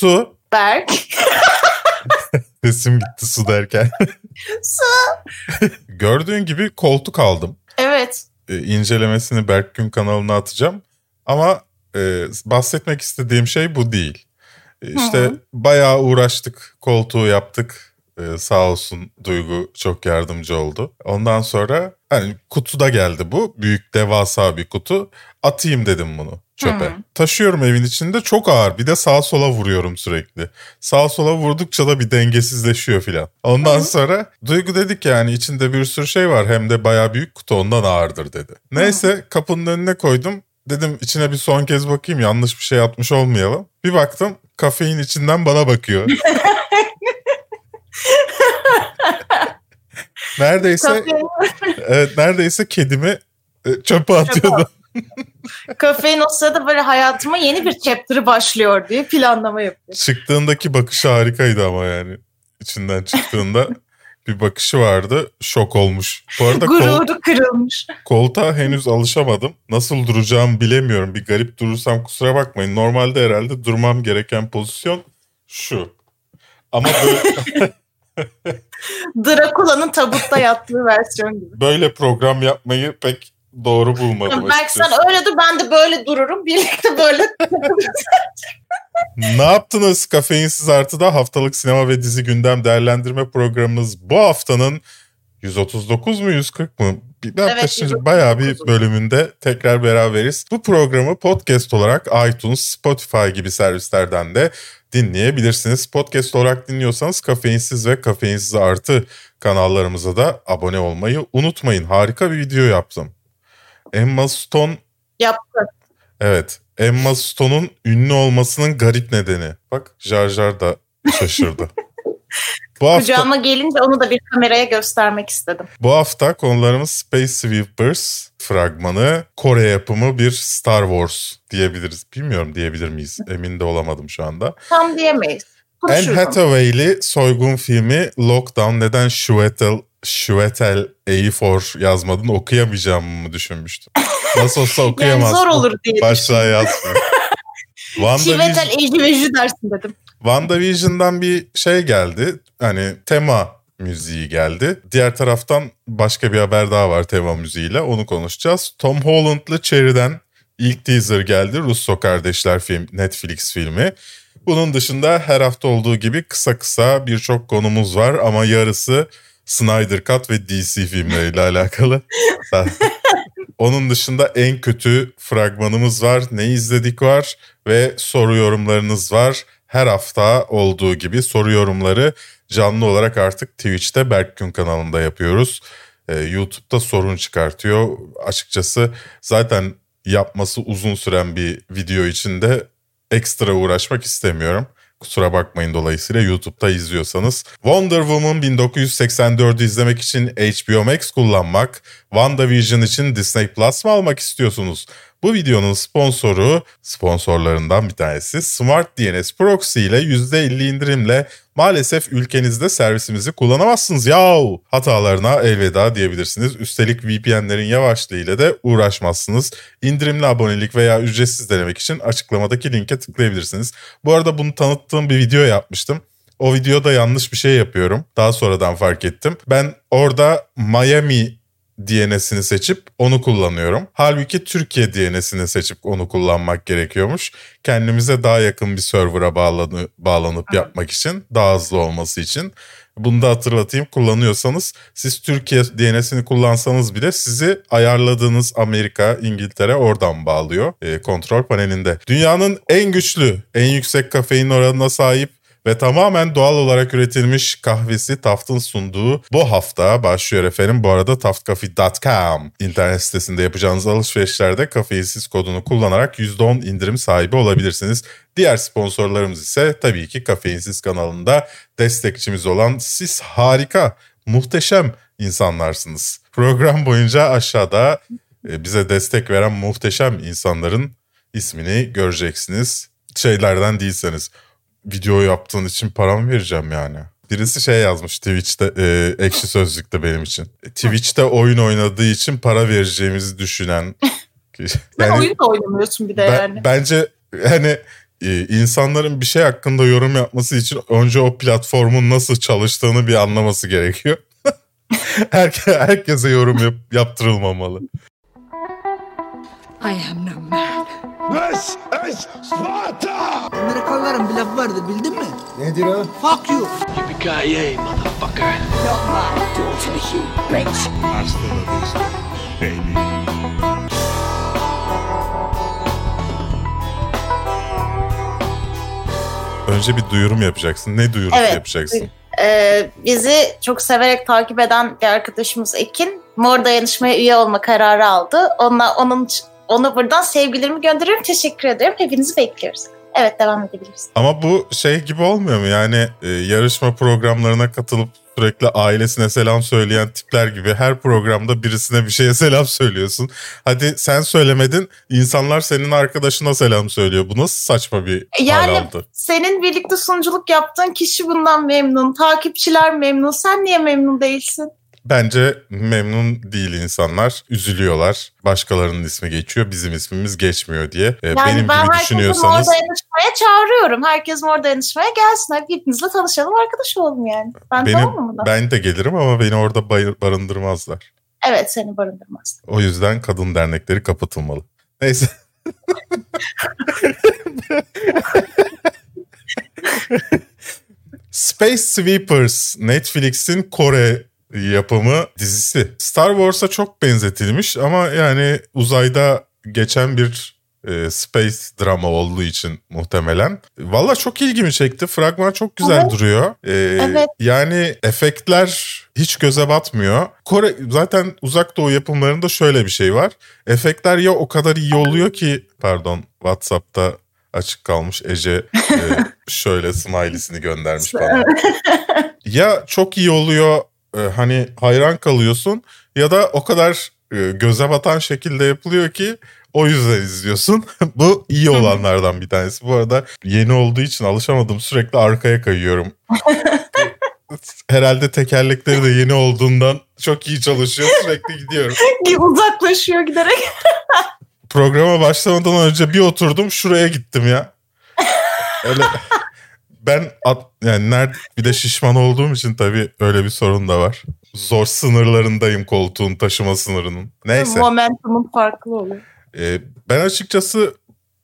Su. Berk. Sesim gitti su derken. Su. Gördüğün gibi koltuk aldım. Evet. Ee, incelemesini Berk Gün kanalına atacağım. Ama e, bahsetmek istediğim şey bu değil. E, işte Hı hı. bayağı uğraştık, koltuğu yaptık. E, sağ olsun Duygu çok yardımcı oldu. Ondan sonra hani kutuda geldi bu. Büyük devasa bir kutu. Atayım dedim bunu çöpe. Hı. Taşıyorum evin içinde çok ağır. Bir de sağa sola vuruyorum sürekli. Sağa sola vurdukça da bir dengesizleşiyor filan. Ondan Hı. sonra Duygu dedik yani içinde bir sürü şey var. Hem de bayağı büyük kutu ondan ağırdır dedi. Neyse kapının önüne koydum. Dedim içine bir son kez bakayım yanlış bir şey atmış olmayalım. Bir baktım kafein içinden bana bakıyor. neredeyse evet neredeyse kedimi e, çöpe atıyordu. Kafein o sırada böyle hayatıma yeni bir chapter'ı başlıyor diye planlama yapıyor. Çıktığındaki bakışı harikaydı ama yani. İçinden çıktığında bir bakışı vardı. Şok olmuş. Bu arada kol, Gururu kırılmış. koltuğa henüz alışamadım. Nasıl duracağımı bilemiyorum. Bir garip durursam kusura bakmayın. Normalde herhalde durmam gereken pozisyon şu. Ama böyle, Drakula'nın tabutta yattığı versiyon gibi. böyle program yapmayı pek doğru bulmadım Belki açıkçası. sen öyle dur ben de böyle dururum. Birlikte böyle Ne yaptınız Kafeinsiz Artı'da haftalık sinema ve dizi gündem değerlendirme programımız bu haftanın 139 mu 140 mu? Bir Evet, kaçıncı 139. bayağı bir bölümünde tekrar beraberiz. Bu programı podcast olarak iTunes, Spotify gibi servislerden de dinleyebilirsiniz. Podcast olarak dinliyorsanız Kafeinsiz ve Kafeinsiz Artı kanallarımıza da abone olmayı unutmayın. Harika bir video yaptım. Emma Stone yaptı. Evet. Emma Stone'un ünlü olmasının garip nedeni. Bak Jar Jar da şaşırdı. bu hafta Kucağıma gelince onu da bir kameraya göstermek istedim. bu hafta konularımız Space Sweepers fragmanı, Kore yapımı bir Star Wars diyebiliriz. Bilmiyorum diyebilir miyiz? Emin de olamadım şu anda. Tam diyemeyiz. Anne. Hathaway'li soygun filmi Lockdown neden Şuetel Şuetel A4 yazmadın okuyamayacağımı mı düşünmüştüm. Nasıl olsa Yani okuyamazsın. zor olur diye. Başlığa yazmıyor. Şivetel eci veci dersin dedim. WandaVision'dan bir şey geldi. Hani tema müziği geldi. Diğer taraftan başka bir haber daha var tema müziğiyle. Onu konuşacağız. Tom Holland'lı Cherry'den ilk teaser geldi. Russo Kardeşler film, Netflix filmi. Bunun dışında her hafta olduğu gibi kısa kısa birçok konumuz var ama yarısı Snyder Cut ve DC filmleriyle alakalı. Onun dışında en kötü fragmanımız var. Ne izledik var ve soru yorumlarınız var. Her hafta olduğu gibi soru yorumları canlı olarak artık Twitch'te Berkgün kanalında yapıyoruz. Ee, YouTube'da sorun çıkartıyor. Açıkçası zaten yapması uzun süren bir video için de ekstra uğraşmak istemiyorum. Kusura bakmayın dolayısıyla YouTube'da izliyorsanız. Wonder Woman 1984'ü izlemek için HBO Max kullanmak, WandaVision için Disney Plus mı almak istiyorsunuz? Bu videonun sponsoru, sponsorlarından bir tanesi Smart DNS Proxy ile %50 indirimle maalesef ülkenizde servisimizi kullanamazsınız yahu. Hatalarına elveda diyebilirsiniz. Üstelik VPN'lerin yavaşlığı ile de uğraşmazsınız. İndirimli abonelik veya ücretsiz denemek için açıklamadaki linke tıklayabilirsiniz. Bu arada bunu tanıttığım bir video yapmıştım. O videoda yanlış bir şey yapıyorum. Daha sonradan fark ettim. Ben orada Miami DNS'ini seçip onu kullanıyorum. Halbuki Türkiye DNS'ini seçip onu kullanmak gerekiyormuş. Kendimize daha yakın bir server'a bağlanı, bağlanıp yapmak için, daha hızlı olması için. Bunu da hatırlatayım kullanıyorsanız siz Türkiye DNS'ini kullansanız bile sizi ayarladığınız Amerika, İngiltere oradan bağlıyor e, kontrol panelinde. Dünyanın en güçlü, en yüksek kafein oranına sahip ve tamamen doğal olarak üretilmiş kahvesi Taft'ın sunduğu bu hafta başlıyor efendim. Bu arada taftcoffee.com internet sitesinde yapacağınız alışverişlerde kafeinsiz kodunu kullanarak %10 indirim sahibi olabilirsiniz. Diğer sponsorlarımız ise tabii ki Kafeinsiz kanalında destekçimiz olan siz harika, muhteşem insanlarsınız. Program boyunca aşağıda e, bize destek veren muhteşem insanların ismini göreceksiniz. Şeylerden değilseniz video yaptığın için para mı vereceğim yani? Birisi şey yazmış Twitch'te, e, ekşi sözlükte benim için. E, Twitch'te oyun oynadığı için para vereceğimizi düşünen. Sen oyun da oynamıyorsun bir de ben- yani. Bence hani e, insanların bir şey hakkında yorum yapması için önce o platformun nasıl çalıştığını bir anlaması gerekiyor. Herke, herkese yorum yap, yaptırılmamalı. I am no man. This is Sparta! Amerikalıların bir lafı vardı bildin mi? Nedir o? Fuck you. Yippee motherfucker. Not my daughter, you bitch. Hasta la vista, baby. Önce bir duyurum yapacaksın. Ne duyurusu evet. yapacaksın? Ee, bizi çok severek takip eden bir arkadaşımız Ekin Mor Dayanışma'ya üye olma kararı aldı. Onunla, onun onu buradan sevgilerimi gönderiyorum. Teşekkür ederim. Hepinizi bekliyoruz. Evet devam edebiliriz. Ama bu şey gibi olmuyor mu? Yani e, yarışma programlarına katılıp sürekli ailesine selam söyleyen tipler gibi her programda birisine bir şeye selam söylüyorsun. Hadi sen söylemedin insanlar senin arkadaşına selam söylüyor. Bu nasıl saçma bir yani, hal aldı? senin birlikte sunuculuk yaptığın kişi bundan memnun. Takipçiler memnun. Sen niye memnun değilsin? Bence memnun değil insanlar. Üzülüyorlar. Başkalarının ismi geçiyor, bizim ismimiz geçmiyor diye. Ee, yani Benim ben gibi düşünüyorsanız... Mor Dayanışma'ya çağırıyorum. Herkes Mor Dayanışma'ya gelsin. Hadi hepinizle tanışalım, arkadaş olalım yani. Ben Benim, tamam mı? Ben de gelirim ama beni orada barındırmazlar. Evet, seni barındırmazlar. O yüzden kadın dernekleri kapatılmalı. Neyse. Space Sweepers Netflix'in Kore yapımı dizisi. Star Wars'a çok benzetilmiş ama yani uzayda geçen bir e, space drama olduğu için muhtemelen. Valla çok ilgimi çekti. Fragman çok güzel evet. duruyor. E, evet. Yani efektler hiç göze batmıyor. Kore zaten uzak doğu yapımlarında şöyle bir şey var. Efektler ya o kadar iyi oluyor ki pardon WhatsApp'ta açık kalmış Ece e, şöyle smileysini göndermiş bana. ya çok iyi oluyor e, hani hayran kalıyorsun ya da o kadar e, göze batan şekilde yapılıyor ki o yüzden izliyorsun. Bu iyi olanlardan bir tanesi. Bu arada yeni olduğu için alışamadım. Sürekli arkaya kayıyorum. Herhalde tekerlekleri de yeni olduğundan çok iyi çalışıyor. Sürekli gidiyorum. Uzaklaşıyor giderek. Programa başlamadan önce bir oturdum şuraya gittim ya. Öyle ben at, yani nerede bir de şişman olduğum için tabii öyle bir sorun da var. Zor sınırlarındayım koltuğun taşıma sınırının. Neyse. Momentumun farklı oluyor. Ee, ben açıkçası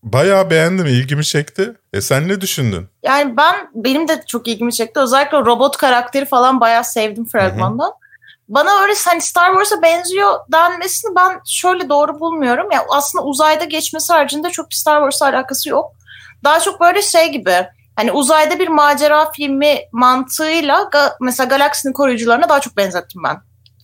bayağı beğendim, ilgimi çekti. E sen ne düşündün? Yani ben benim de çok ilgimi çekti. Özellikle robot karakteri falan bayağı sevdim fragmandan. Hı-hı. Bana öyle hani Star Wars'a benziyor denmesini ben şöyle doğru bulmuyorum. Ya yani aslında uzayda geçmesi haricinde çok bir Star Wars'la alakası yok. Daha çok böyle şey gibi hani uzayda bir macera filmi mantığıyla ga, mesela Galaksinin koruyucularına daha çok benzettim ben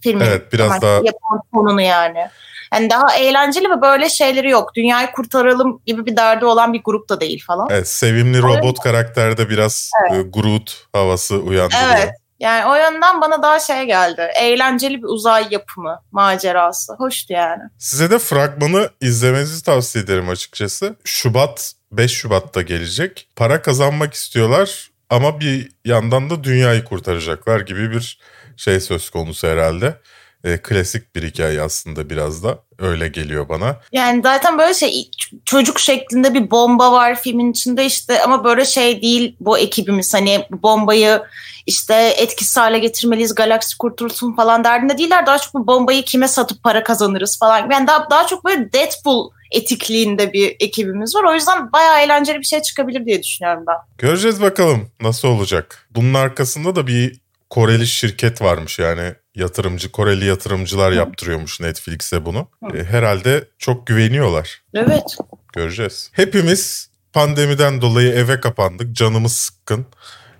filmin. Evet biraz hani daha. Yapım tonunu yani. Yani daha eğlenceli ve böyle şeyleri yok. Dünyayı kurtaralım gibi bir derdi olan bir grup da değil falan. Evet sevimli robot evet. karakterde biraz evet. E, Groot havası uyandırıyor. Evet. Yani o yönden bana daha şey geldi. Eğlenceli bir uzay yapımı, macerası. Hoştu yani. Size de fragmanı izlemenizi tavsiye ederim açıkçası. Şubat 5 Şubat'ta gelecek. Para kazanmak istiyorlar ama bir yandan da dünyayı kurtaracaklar gibi bir şey söz konusu herhalde. E, klasik bir hikaye aslında biraz da öyle geliyor bana. Yani zaten böyle şey çocuk şeklinde bir bomba var filmin içinde işte ama böyle şey değil bu ekibimiz hani bombayı işte etkisiz hale getirmeliyiz galaksi kurtulsun falan derdinde değiller daha çok bu bombayı kime satıp para kazanırız falan yani daha, daha çok böyle Deadpool etikliğinde bir ekibimiz var. O yüzden bayağı eğlenceli bir şey çıkabilir diye düşünüyorum ben. Göreceğiz bakalım nasıl olacak. Bunun arkasında da bir Koreli şirket varmış yani yatırımcı Koreli yatırımcılar yaptırıyormuş Netflix'e bunu. E, herhalde çok güveniyorlar. Evet. Göreceğiz. Hepimiz pandemiden dolayı eve kapandık. Canımız sıkkın.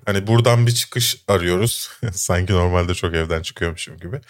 Hani buradan bir çıkış arıyoruz. Sanki normalde çok evden çıkıyormuşum gibi.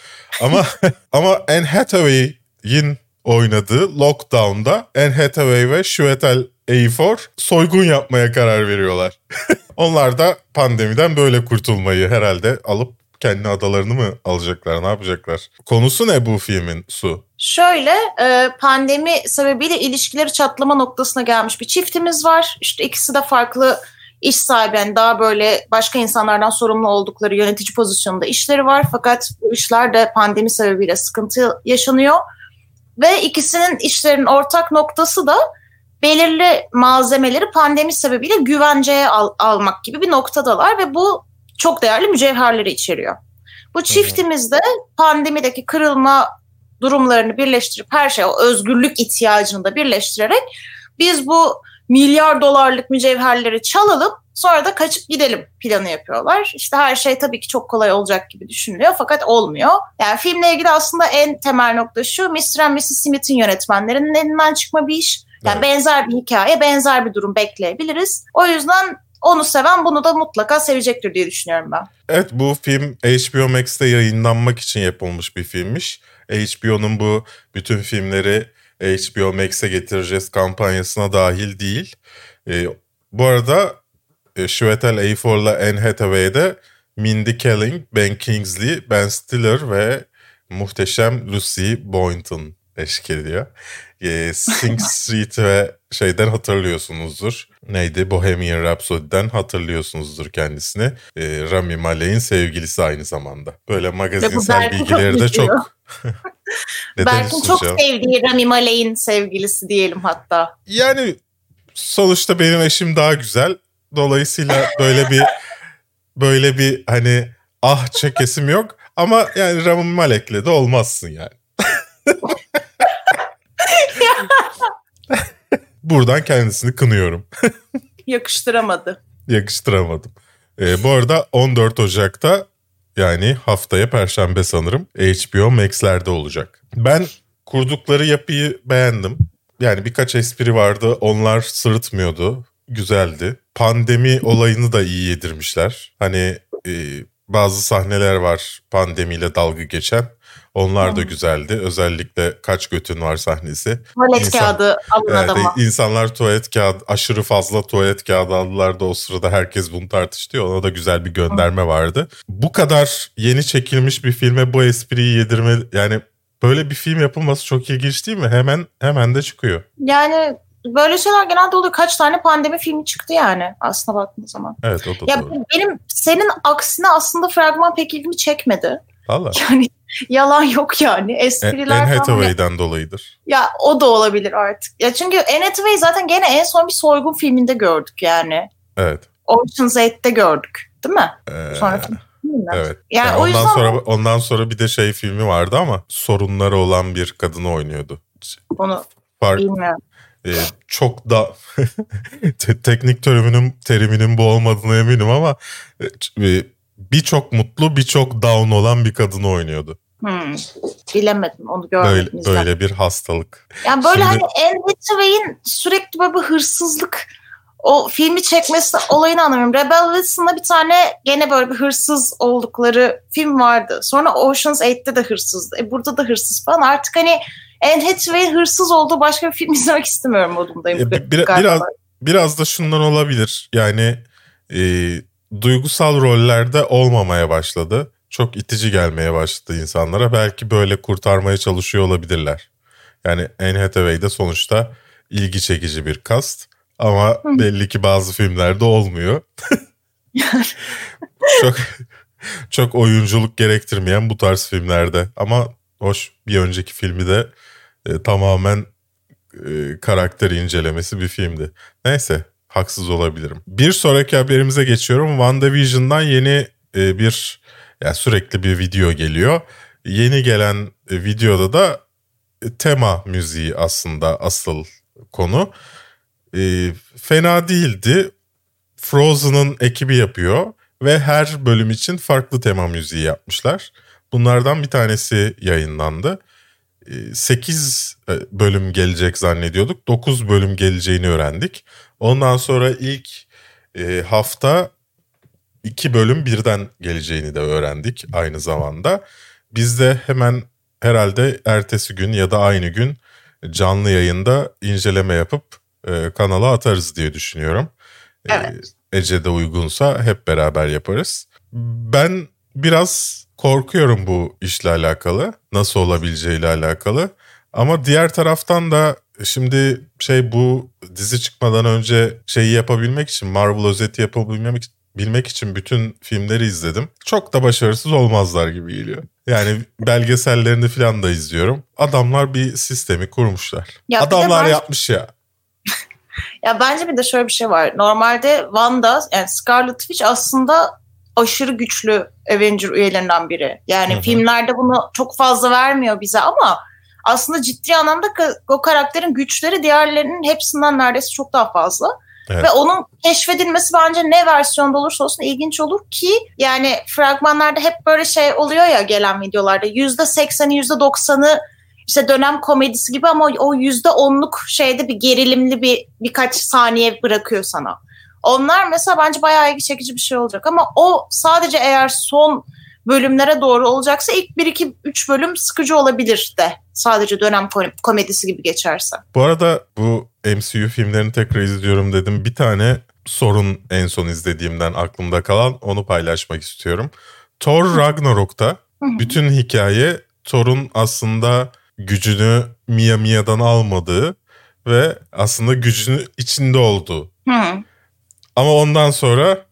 Ama ama Anne Hathaway'in oynadığı Lockdown'da Anne Hathaway ve Shwetal Ejiofor soygun yapmaya karar veriyorlar. Onlar da pandemiden böyle kurtulmayı herhalde alıp kendi adalarını mı alacaklar ne yapacaklar? Konusu ne bu filmin Su? Şöyle e, pandemi sebebiyle ilişkileri çatlama noktasına gelmiş bir çiftimiz var. İşte ikisi de farklı iş sahibi yani daha böyle başka insanlardan sorumlu oldukları yönetici pozisyonunda işleri var. Fakat bu işler de pandemi sebebiyle sıkıntı yaşanıyor. Ve ikisinin işlerinin ortak noktası da belirli malzemeleri pandemi sebebiyle güvenceye al, almak gibi bir noktadalar ve bu çok değerli mücevherleri içeriyor. Bu çiftimizde pandemideki kırılma durumlarını birleştirip her şey o özgürlük ihtiyacını da birleştirerek biz bu milyar dolarlık mücevherleri çalalım sonra da kaçıp gidelim planı yapıyorlar. İşte her şey tabii ki çok kolay olacak gibi düşünülüyor fakat olmuyor. Yani filmle ilgili aslında en temel nokta şu Mr. and Mrs. Smith'in yönetmenlerinin elinden çıkma bir iş. Yani evet. benzer bir hikaye, benzer bir durum bekleyebiliriz. O yüzden onu seven bunu da mutlaka sevecektir diye düşünüyorum ben. Evet bu film HBO Max'te yayınlanmak için yapılmış bir filmmiş. HBO'nun bu bütün filmleri HBO Max'e getireceğiz kampanyasına dahil değil. E, bu arada Shwetel Eifor'la Anne Hathaway'de Mindy Kaling, Ben Kingsley, Ben Stiller ve muhteşem Lucy Boynton eşlik ediyor. E, Sing Street ve şeyden hatırlıyorsunuzdur. Neydi? Bohemian Rhapsody'den hatırlıyorsunuzdur kendisini. E, Rami Malek'in sevgilisi aynı zamanda. Böyle magazinsel bilgileri de çok... Berk'in çok sevdiği Rami Malek'in sevgilisi diyelim hatta. Yani sonuçta benim eşim daha güzel. Dolayısıyla böyle bir böyle bir hani ah çekesim yok. Ama yani Rami Malek'le de olmazsın yani. Buradan kendisini kınıyorum. Yakıştıramadı. Yakıştıramadım. Ee, bu arada 14 Ocak'ta yani haftaya Perşembe sanırım HBO Max'lerde olacak. Ben kurdukları yapıyı beğendim. Yani birkaç espri vardı. Onlar sırıtmıyordu. Güzeldi. Pandemi olayını da iyi yedirmişler. Hani e, bazı sahneler var pandemiyle dalga geçen. Onlar da güzeldi. Özellikle kaç götün var sahnesi. Tuvalet İnsan, kağıdı alın evet, adama. İnsanlar tuvalet kağıdı, aşırı fazla tuvalet kağıdı aldılar da o sırada herkes bunu tartıştı. Ona da güzel bir gönderme vardı. Bu kadar yeni çekilmiş bir filme bu espriyi yedirme yani böyle bir film yapılması çok ilginç değil mi? Hemen hemen de çıkıyor. Yani böyle şeyler genelde oluyor. Kaç tane pandemi filmi çıktı yani aslında baktığın zaman. Evet o da ya doğru. Benim senin aksine aslında fragman pek ilgimi çekmedi. Allah. Yani yalan yok yani. Espriler Anne Hathaway'den dolayıdır. Ya o da olabilir artık. Ya çünkü Anne Hathaway zaten gene en son bir soygun filminde gördük yani. Evet. Ocean's 8'te gördük. Değil mi? Ee, sonra film. Evet. Yani, yani ondan yüzden... sonra ondan sonra bir de şey filmi vardı ama sorunları olan bir kadını oynuyordu. Onu Fark, bilmiyorum. E, çok da teknik teriminin teriminin bu olmadığını eminim ama e, birçok mutlu birçok down olan bir kadını oynuyordu. Hmm, bilemedim onu görmedim. Böyle, böyle bir hastalık. Yani böyle Şimdi... hani Anne Hathaway'in sürekli böyle bir hırsızlık o filmi çekmesi olayını anlamıyorum. Rebel Wilson'da bir tane gene böyle bir hırsız oldukları film vardı. Sonra Ocean's 8'te de hırsızdı. E burada da hırsız falan. Artık hani Anne Hathaway hırsız olduğu başka bir film izlemek istemiyorum modundayım. E, bir, biraz, biraz da şundan olabilir. Yani e, duygusal rollerde olmamaya başladı. Çok itici gelmeye başladı insanlara. Belki böyle kurtarmaya çalışıyor olabilirler. Yani Anne Hathaway de sonuçta ilgi çekici bir kast. Ama belli ki bazı filmlerde olmuyor. çok çok oyunculuk gerektirmeyen bu tarz filmlerde. Ama hoş bir önceki filmi de e, tamamen e, karakter incelemesi bir filmdi. Neyse haksız olabilirim. Bir sonraki haberimize geçiyorum. WandaVision'dan yeni e, bir yani sürekli bir video geliyor. Yeni gelen e, videoda da e, tema müziği aslında asıl konu. E, fena değildi. Frozen'ın ekibi yapıyor ve her bölüm için farklı tema müziği yapmışlar. Bunlardan bir tanesi yayınlandı. 8 e, bölüm gelecek zannediyorduk. 9 bölüm geleceğini öğrendik. Ondan sonra ilk e, hafta 2 bölüm birden geleceğini de öğrendik aynı zamanda. Biz de hemen herhalde ertesi gün ya da aynı gün canlı yayında inceleme yapıp e, kanala atarız diye düşünüyorum. Evet. Ece de uygunsa hep beraber yaparız. Ben biraz korkuyorum bu işle alakalı. Nasıl olabileceğiyle alakalı. Ama diğer taraftan da şimdi şey bu dizi çıkmadan önce şeyi yapabilmek için Marvel özeti yapabilmek bilmek için bütün filmleri izledim. Çok da başarısız olmazlar gibi geliyor. Yani belgesellerini falan da izliyorum. Adamlar bir sistemi kurmuşlar. Ya Adamlar baş... yapmış ya. Ya bence bir de şöyle bir şey var. Normalde Wanda yani Scarlet Witch aslında aşırı güçlü Avenger üyelerinden biri. Yani Hı-hı. filmlerde bunu çok fazla vermiyor bize ama aslında ciddi anlamda o karakterin güçleri diğerlerinin hepsinden neredeyse çok daha fazla. Evet. Ve onun keşfedilmesi bence ne versiyonda olursa olsun ilginç olur ki yani fragmanlarda hep böyle şey oluyor ya gelen videolarda yüzde sekseni yüzde doksanı işte dönem komedisi gibi ama o yüzde onluk şeyde bir gerilimli bir birkaç saniye bırakıyor sana. Onlar mesela bence bayağı ilgi çekici bir şey olacak ama o sadece eğer son bölümlere doğru olacaksa ilk 1 2 3 bölüm sıkıcı olabilir de. Sadece dönem komedisi gibi geçerse. Bu arada bu MCU filmlerini tekrar izliyorum dedim. Bir tane sorun en son izlediğimden aklımda kalan onu paylaşmak istiyorum. Thor Ragnarok'ta bütün hikaye Thor'un aslında gücünü Mia Mia'dan almadığı ve aslında gücünü içinde olduğu. Ama ondan sonra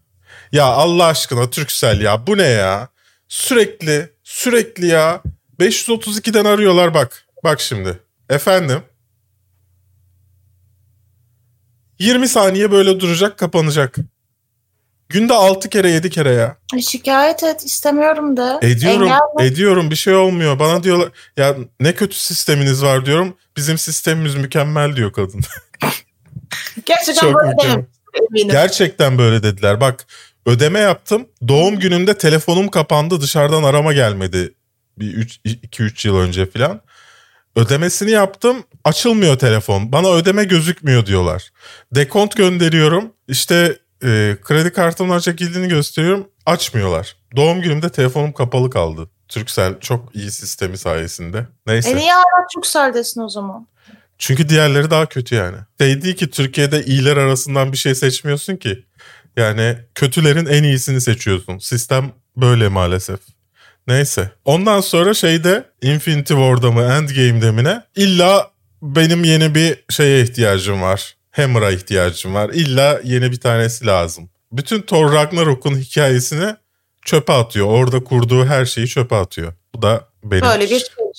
ya Allah aşkına Türksel ya bu ne ya? Sürekli sürekli ya 532'den arıyorlar bak. Bak şimdi. Efendim. 20 saniye böyle duracak kapanacak. Günde 6 kere 7 kere ya. Şikayet et istemiyorum da. Ediyorum ediyorum bir şey olmuyor. Bana diyorlar ya ne kötü sisteminiz var diyorum. Bizim sistemimiz mükemmel diyor kadın. Gerçekten Çok böyle mükemmel. Gerçekten böyle dediler. Bak ödeme yaptım. Doğum günümde telefonum kapandı. Dışarıdan arama gelmedi. Bir 2-3 yıl önce falan. Ödemesini yaptım. Açılmıyor telefon. Bana ödeme gözükmüyor diyorlar. Dekont gönderiyorum. İşte e, kredi kartımdan çekildiğini gösteriyorum. Açmıyorlar. Doğum günümde telefonum kapalı kaldı. Turkcell çok iyi sistemi sayesinde. Neyse. E niye hala Turkcell'desin o zaman? Çünkü diğerleri daha kötü yani. Şey değil ki Türkiye'de iyiler arasından bir şey seçmiyorsun ki. Yani kötülerin en iyisini seçiyorsun. Sistem böyle maalesef. Neyse. Ondan sonra şeyde Infinity War'da mı Endgame'de mi ne? İlla benim yeni bir şeye ihtiyacım var. Hammer'a ihtiyacım var. İlla yeni bir tanesi lazım. Bütün Thor Ragnarok'un hikayesini çöpe atıyor. Orada kurduğu her şeyi çöpe atıyor. Bu da benim. Böyle bir şey çıkıyor.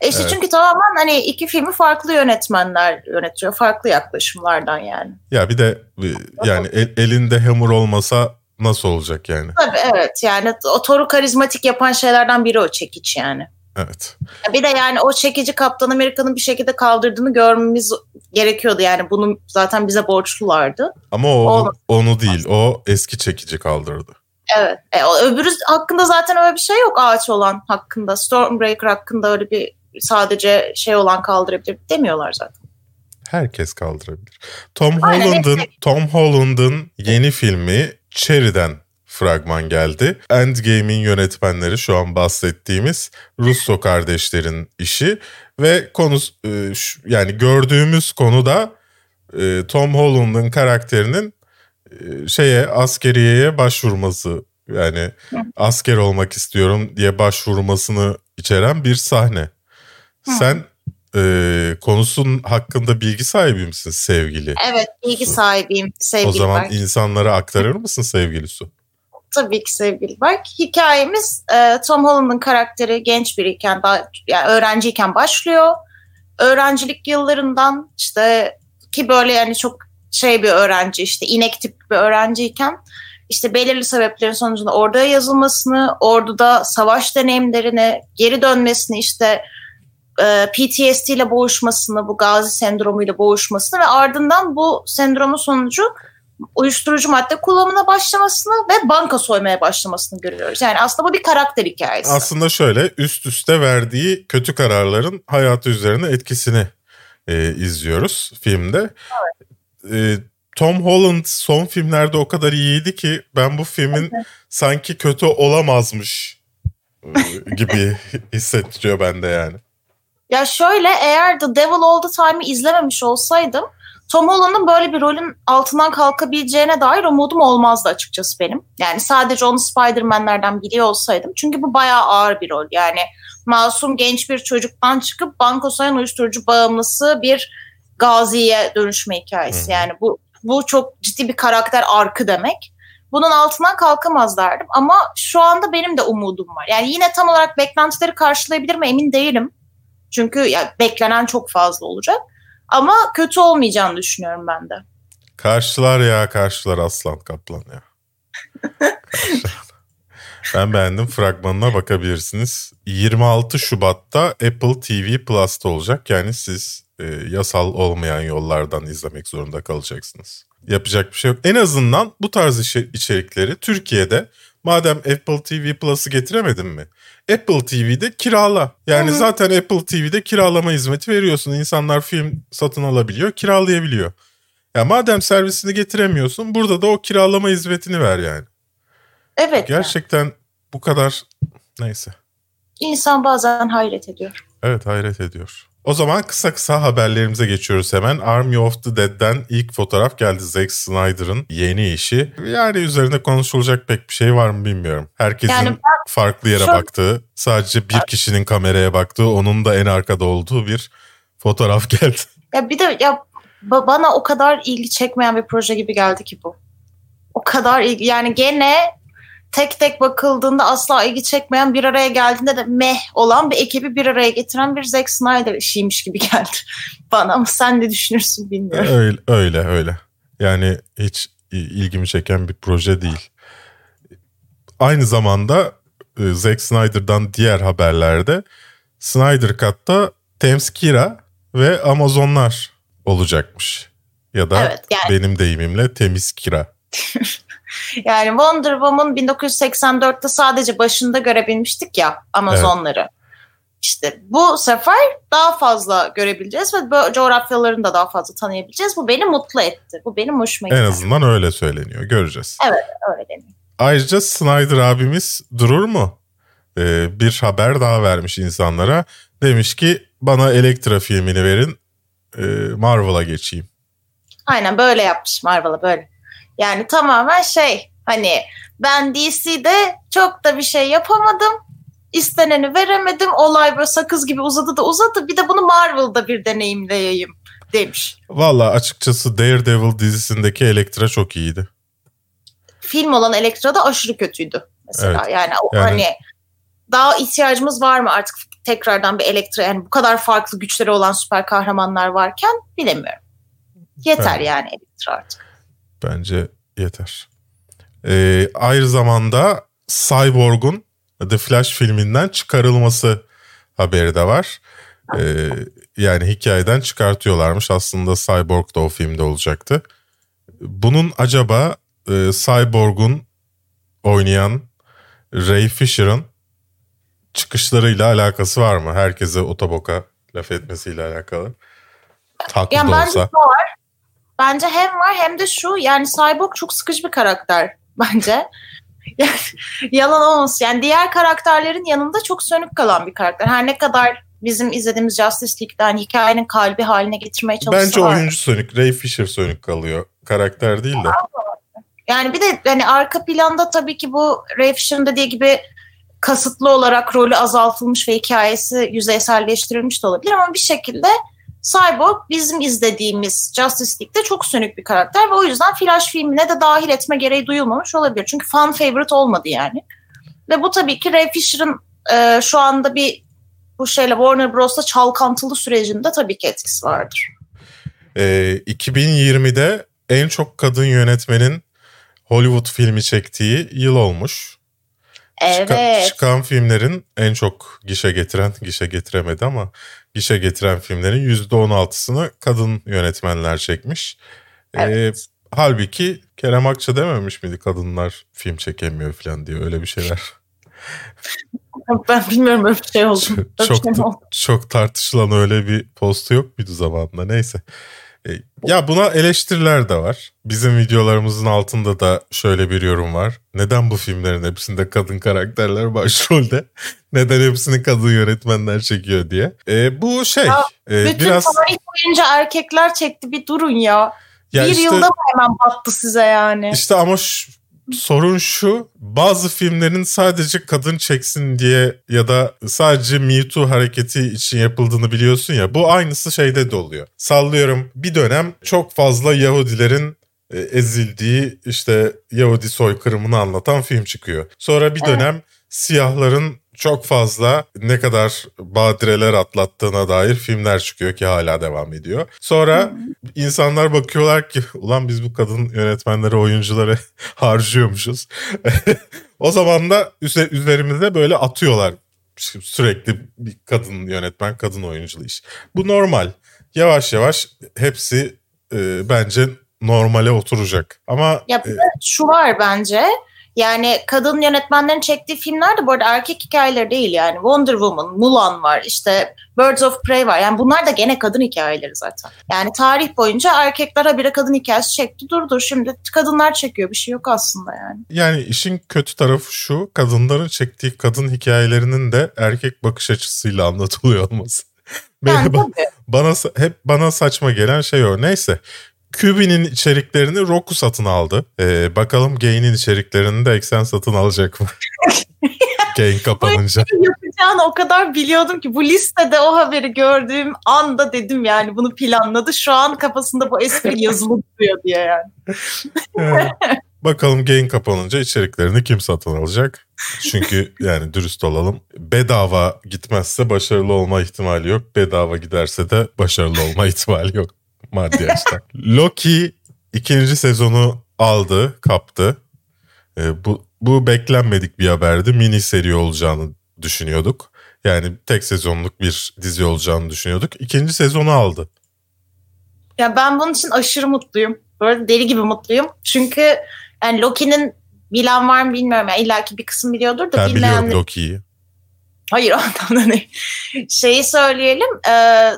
E işte evet. çünkü tamamen hani iki filmi farklı yönetmenler yönetiyor. Farklı yaklaşımlardan yani. Ya bir de yani el, elinde hamur olmasa nasıl olacak yani? Tabii evet yani o Thor'u karizmatik yapan şeylerden biri o çekiç yani. Evet. Bir de yani o çekici Kaptan Amerika'nın bir şekilde kaldırdığını görmemiz gerekiyordu. Yani bunu zaten bize borçlulardı. Ama o, o onu değil. O eski çekici kaldırdı. Evet. E, öbürü hakkında zaten öyle bir şey yok ağaç olan hakkında. Stormbreaker hakkında öyle bir sadece şey olan kaldırabilir demiyorlar zaten. Herkes kaldırabilir. Tom Holland'ın Tom Holland'ın yeni filmi Cherry'den fragman geldi. Endgame'in yönetmenleri şu an bahsettiğimiz Russo kardeşlerin işi ve konu e, yani gördüğümüz konu da e, Tom Holland'ın karakterinin e, şeye askeriyeye başvurması yani asker olmak istiyorum diye başvurmasını içeren bir sahne. Sen e, konusun hakkında bilgi sahibi misin sevgili? Evet bilgi sahibiyim sevgili O zaman Berk. insanlara aktarır mısın sevgili Su? Tabii ki sevgili Berk. Hikayemiz e, Tom Holland'ın karakteri genç biriyken, daha, yani öğrenciyken başlıyor. Öğrencilik yıllarından işte ki böyle yani çok şey bir öğrenci işte inek tip bir öğrenciyken işte belirli sebeplerin sonucunda orada yazılmasını, orduda savaş deneyimlerini, geri dönmesini işte PTSD ile boğuşmasını, bu gazi sendromuyla boğuşmasını ve ardından bu sendromun sonucu uyuşturucu madde kullanımına başlamasını ve banka soymaya başlamasını görüyoruz. Yani aslında bu bir karakter hikayesi. Aslında şöyle üst üste verdiği kötü kararların hayatı üzerine etkisini e, izliyoruz filmde. Evet. E, Tom Holland son filmlerde o kadar iyiydi ki ben bu filmin evet. sanki kötü olamazmış e, gibi hissettiriyor bende yani. Ya şöyle eğer The Devil All The Time'ı izlememiş olsaydım Tom Holland'ın böyle bir rolün altından kalkabileceğine dair umudum olmazdı açıkçası benim. Yani sadece onu Spider-Man'lerden biliyor olsaydım. Çünkü bu bayağı ağır bir rol. Yani masum genç bir çocuktan çıkıp banko soyan uyuşturucu bağımlısı bir gaziye dönüşme hikayesi. Yani bu bu çok ciddi bir karakter arkı demek. Bunun altından kalkamaz derdim. Ama şu anda benim de umudum var. Yani yine tam olarak beklentileri karşılayabilir mi emin değilim. Çünkü ya beklenen çok fazla olacak. Ama kötü olmayacağını düşünüyorum ben de. Karşılar ya karşılar aslan kaplan ya. Ben beğendim. Fragmanına bakabilirsiniz. 26 Şubat'ta Apple TV Plus'ta olacak. Yani siz e, yasal olmayan yollardan izlemek zorunda kalacaksınız. Yapacak bir şey yok. En azından bu tarz içerikleri Türkiye'de madem Apple TV Plus'ı getiremedin mi? Apple TV'de kirala. Yani Hı-hı. zaten Apple TV'de kiralama hizmeti veriyorsun. İnsanlar film satın alabiliyor, kiralayabiliyor. Ya madem servisini getiremiyorsun, burada da o kiralama hizmetini ver yani. Evet. Gerçekten yani. bu kadar neyse. İnsan bazen hayret ediyor. Evet hayret ediyor. O zaman kısa kısa haberlerimize geçiyoruz hemen. Army of the Dead'den ilk fotoğraf geldi Zack Snyder'ın yeni işi. Yani üzerinde konuşulacak pek bir şey var mı bilmiyorum. Herkesin yani farklı yere şu... baktığı, sadece bir kişinin kameraya baktığı, onun da en arkada olduğu bir fotoğraf geldi. Ya bir de ya bana o kadar ilgi çekmeyen bir proje gibi geldi ki bu. O kadar ilgi yani gene tek tek bakıldığında asla ilgi çekmeyen bir araya geldiğinde de meh olan bir ekibi bir araya getiren bir Zack Snyder işiymiş gibi geldi bana ama sen ne düşünürsün bilmiyorum. Öyle öyle öyle. Yani hiç ilgimi çeken bir proje değil. Aynı zamanda e, Zack Snyder'dan diğer haberlerde Snyder Cut'ta Temskira ve Amazonlar olacakmış. Ya da evet, yani... benim deyimimle temiz kira. yani Wonder Woman 1984'te sadece başında görebilmiştik ya Amazonları. Evet. İşte bu sefer daha fazla görebileceğiz ve bu coğrafyalarını da daha fazla tanıyabileceğiz. Bu beni mutlu etti. Bu benim hoşuma gitti. En azından öyle söyleniyor. Göreceğiz. Evet öyle deniyor. Ayrıca Snyder abimiz durur mu? Ee, bir haber daha vermiş insanlara. Demiş ki bana Elektra filmini verin e, Marvel'a geçeyim. Aynen böyle yapmış Marvel'a böyle. Yani tamamen şey hani ben DC'de çok da bir şey yapamadım. İsteneni veremedim. Olay böyle sakız gibi uzadı da uzadı. Bir de bunu Marvel'da bir deneyimleyeyim demiş. Valla açıkçası Daredevil dizisindeki Elektra çok iyiydi. Film olan Elektra da aşırı kötüydü mesela. Evet. Yani, yani hani daha ihtiyacımız var mı artık tekrardan bir Elektra yani bu kadar farklı güçleri olan süper kahramanlar varken bilemiyorum. Yeter evet. yani Elektra artık. Bence yeter. Ee, aynı zamanda Cyborg'un The Flash filminden çıkarılması haberi de var. Ee, yani hikayeden çıkartıyorlarmış. Aslında Cyborg da o filmde olacaktı. Bunun acaba e, Cyborg'un oynayan Ray Fisher'ın çıkışlarıyla alakası var mı? Herkese otoboka laf etmesiyle alakalı. Haklı yani da olsa. var. Bence hem var hem de şu yani Cyborg çok sıkıcı bir karakter bence. Yalan olmasın. Yani diğer karakterlerin yanında çok sönük kalan bir karakter. Her ne kadar bizim izlediğimiz Justice League'den hikayenin kalbi haline getirmeye çalışsalar. Bence oyuncu sönük. Ray Fisher sönük kalıyor. Karakter değil de. Yani bir de hani arka planda tabii ki bu Ray Fisher'ın dediği gibi kasıtlı olarak rolü azaltılmış ve hikayesi yüzeyselleştirilmiş de olabilir ama bir şekilde Cyborg bizim izlediğimiz Justice League'de çok sönük bir karakter ve o yüzden Flash filmine de dahil etme gereği duyulmamış olabilir. Çünkü fan favorite olmadı yani. Ve bu tabii ki Ray Fisher'ın e, şu anda bir bu şeyle Warner Bros'ta çalkantılı sürecinde tabii ki etkisi vardır. E, 2020'de en çok kadın yönetmenin Hollywood filmi çektiği yıl olmuş. Evet. Çıkan, çıkan filmlerin en çok gişe getiren, gişe getiremedi ama gişe getiren filmlerin %16'sını kadın yönetmenler çekmiş. Ee, evet. Ee, halbuki Kerem Akça dememiş miydi kadınlar film çekemiyor falan diye öyle bir şeyler. ben bilmiyorum öyle bir şey oldu. Çok, çok, çok tartışılan öyle bir postu yok muydu zamanında neyse. E, ya buna eleştiriler de var. Bizim videolarımızın altında da şöyle bir yorum var. Neden bu filmlerin hepsinde kadın karakterler başrolde? Neden hepsini kadın yönetmenler çekiyor diye. E, bu şey ya, e, bütün biraz... tarih boyunca erkekler çekti bir durun ya. ya bir işte, yılda mı hemen battı size yani? İşte ama sorun şu bazı filmlerin sadece kadın çeksin diye ya da sadece Me Too hareketi için yapıldığını biliyorsun ya bu aynısı şeyde de oluyor. Sallıyorum bir dönem çok fazla Yahudilerin e, ezildiği işte Yahudi soykırımını anlatan film çıkıyor. Sonra bir dönem evet. siyahların çok fazla ne kadar badireler atlattığına dair filmler çıkıyor ki hala devam ediyor. Sonra insanlar bakıyorlar ki ulan biz bu kadın yönetmenleri oyuncuları harcıyormuşuz. o zaman da üzerimize böyle atıyorlar sürekli bir kadın yönetmen, kadın oyunculu iş. Bu normal. Yavaş yavaş hepsi e, bence normale oturacak. Ama ya, e, şu var bence. Yani kadın yönetmenlerin çektiği filmler de bu arada erkek hikayeleri değil yani. Wonder Woman, Mulan var, işte Birds of Prey var. Yani bunlar da gene kadın hikayeleri zaten. Yani tarih boyunca erkekler habire kadın hikayesi çekti durdu. Şimdi kadınlar çekiyor bir şey yok aslında yani. Yani işin kötü tarafı şu kadınların çektiği kadın hikayelerinin de erkek bakış açısıyla anlatılıyor olması. Yani, bana, bana hep bana saçma gelen şey o. Neyse Kubi'nin içeriklerini Roku satın aldı. Ee, bakalım Gain'in içeriklerini de Eksen satın alacak mı? Gain kapanınca. yapacağını o kadar biliyordum ki bu listede o haberi gördüğüm anda dedim yani bunu planladı. Şu an kafasında bu espri yazılı duruyor diye yani. evet. Bakalım Gain kapanınca içeriklerini kim satın alacak? Çünkü yani dürüst olalım. Bedava gitmezse başarılı olma ihtimali yok. Bedava giderse de başarılı olma ihtimali yok maddi açıdan. Loki ikinci sezonu aldı, kaptı. Ee, bu, bu beklenmedik bir haberdi. Mini seri olacağını düşünüyorduk. Yani tek sezonluk bir dizi olacağını düşünüyorduk. İkinci sezonu aldı. Ya ben bunun için aşırı mutluyum. Böyle deli gibi mutluyum. Çünkü yani Loki'nin bilen var mı bilmiyorum. Yani İlla ki bir kısım biliyordur da. Ben biliyorum Loki'yi. Hayır anlamda değil. Şeyi söyleyelim. E,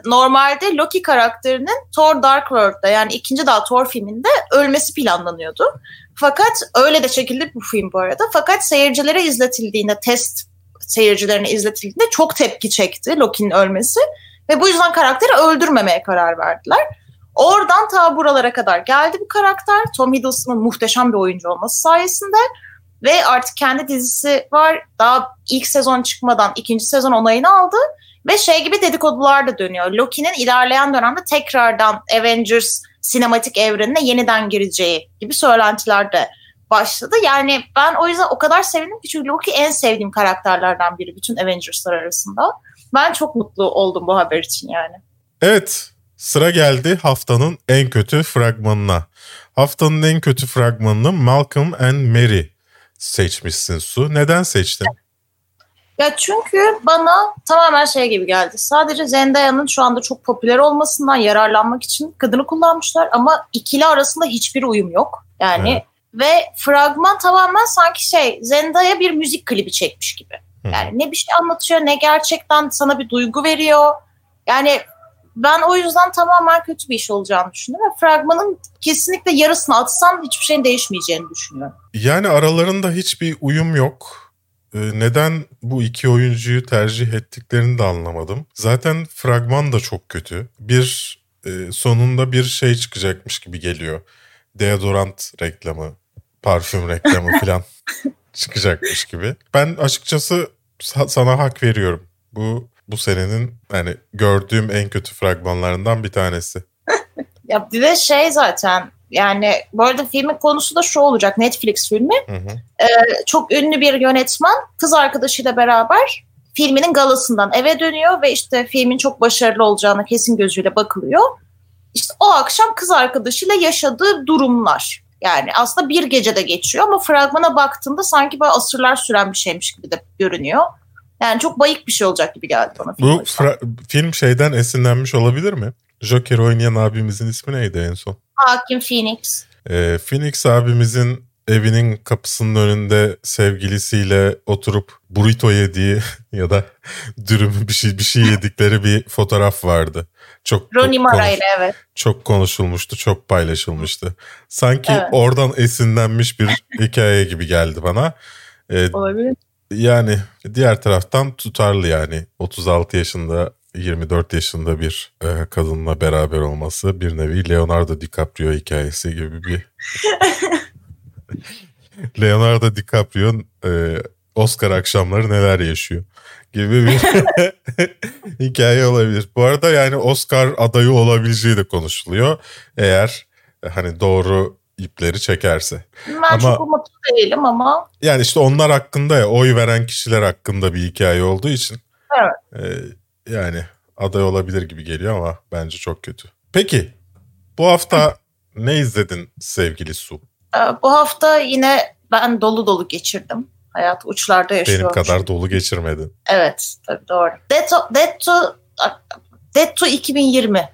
normalde Loki karakterinin Thor Dark World'da yani ikinci daha Thor filminde ölmesi planlanıyordu. Fakat öyle de çekildi bu film bu arada. Fakat seyircilere izletildiğinde, test seyircilerine izletildiğinde çok tepki çekti Loki'nin ölmesi. Ve bu yüzden karakteri öldürmemeye karar verdiler. Oradan ta buralara kadar geldi bu karakter. Tom Hiddleston'ın muhteşem bir oyuncu olması sayesinde. Ve artık kendi dizisi var. Daha ilk sezon çıkmadan ikinci sezon onayını aldı. Ve şey gibi dedikodular da dönüyor. Loki'nin ilerleyen dönemde tekrardan Avengers sinematik evrenine yeniden gireceği gibi söylentiler de başladı. Yani ben o yüzden o kadar sevindim ki çünkü Loki en sevdiğim karakterlerden biri bütün Avengers'lar arasında. Ben çok mutlu oldum bu haber için yani. Evet sıra geldi haftanın en kötü fragmanına. Haftanın en kötü fragmanını Malcolm and Mary seçmişsin Su. Neden seçtin? Ya çünkü bana tamamen şey gibi geldi. Sadece Zendaya'nın şu anda çok popüler olmasından yararlanmak için kadını kullanmışlar ama ikili arasında hiçbir uyum yok. Yani evet. ve fragman tamamen sanki şey Zendaya bir müzik klibi çekmiş gibi. Yani ne bir şey anlatıyor ne gerçekten sana bir duygu veriyor. Yani ben o yüzden tamamen kötü bir iş olacağını düşündüm ve fragmanın kesinlikle yarısını atsam hiçbir şeyin değişmeyeceğini düşünüyorum. Yani aralarında hiçbir uyum yok. Ee, neden bu iki oyuncuyu tercih ettiklerini de anlamadım. Zaten fragman da çok kötü. Bir e, sonunda bir şey çıkacakmış gibi geliyor. Deodorant reklamı, parfüm reklamı falan çıkacakmış gibi. Ben açıkçası sana hak veriyorum. Bu bu senenin yani gördüğüm en kötü fragmanlarından bir tanesi. ya bir de şey zaten yani bu arada filmin konusu da şu olacak Netflix filmi. Hı hı. Ee, çok ünlü bir yönetmen kız arkadaşıyla beraber filminin galasından eve dönüyor ve işte filmin çok başarılı olacağına kesin gözüyle bakılıyor. İşte o akşam kız arkadaşıyla yaşadığı durumlar. Yani aslında bir gecede geçiyor ama fragmana baktığında sanki böyle asırlar süren bir şeymiş gibi de görünüyor. Yani çok bayık bir şey olacak gibi geldi bana. Film Bu film şeyden esinlenmiş olabilir mi? Joker oynayan abimizin ismi neydi en son? Hakim Phoenix. Ee, Phoenix abimizin evinin kapısının önünde sevgilisiyle oturup burrito yediği ya da dürüm bir şey bir şey yedikleri bir fotoğraf vardı. Çok Ronnie Mara ile evet. Çok konuşulmuştu, çok paylaşılmıştı. Sanki evet. oradan esinlenmiş bir hikaye gibi geldi bana. Ee, Olabilir. Yani diğer taraftan tutarlı yani 36 yaşında 24 yaşında bir e, kadınla beraber olması bir nevi Leonardo DiCaprio hikayesi gibi bir Leonardo DiCaprio e, Oscar akşamları neler yaşıyor gibi bir hikaye olabilir. Bu arada yani Oscar adayı olabileceği de konuşuluyor. Eğer hani doğru ipleri çekerse. Ben ama, çok umutlu değilim ama. Yani işte onlar hakkında ya oy veren kişiler hakkında bir hikaye olduğu için. Evet. E, yani aday olabilir gibi geliyor ama bence çok kötü. Peki bu hafta ne izledin sevgili Su? Ee, bu hafta yine ben dolu dolu geçirdim. Hayat uçlarda yaşıyorum. Benim kadar dolu geçirmedin. Evet tabii doğru. Dead to, Dead to, Dead to 2020.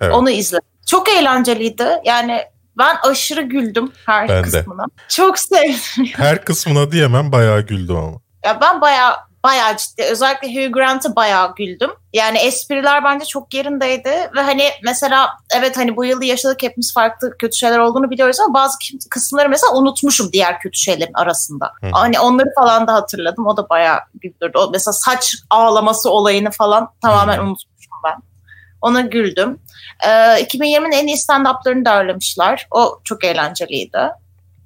Evet. Onu izledim. Çok eğlenceliydi. Yani ben aşırı güldüm her ben kısmına. De. Çok sevdim. Her kısmına diyemem bayağı güldüm ama. Ya ben bayağı bayağı ciddi. Özellikle Hugh Grant'a bayağı güldüm. Yani espriler bence çok yerindeydi. Ve hani mesela evet hani bu yılda yaşadık hepimiz farklı kötü şeyler olduğunu biliyoruz ama bazı kısımları mesela unutmuşum diğer kötü şeylerin arasında. Hı. Hani onları falan da hatırladım. O da bayağı güldürdü. O mesela saç ağlaması olayını falan tamamen Hı. unutmuşum. Ona güldüm. Ee, 2020'nin en iyi stand-up'larını derlemişler. O çok eğlenceliydi.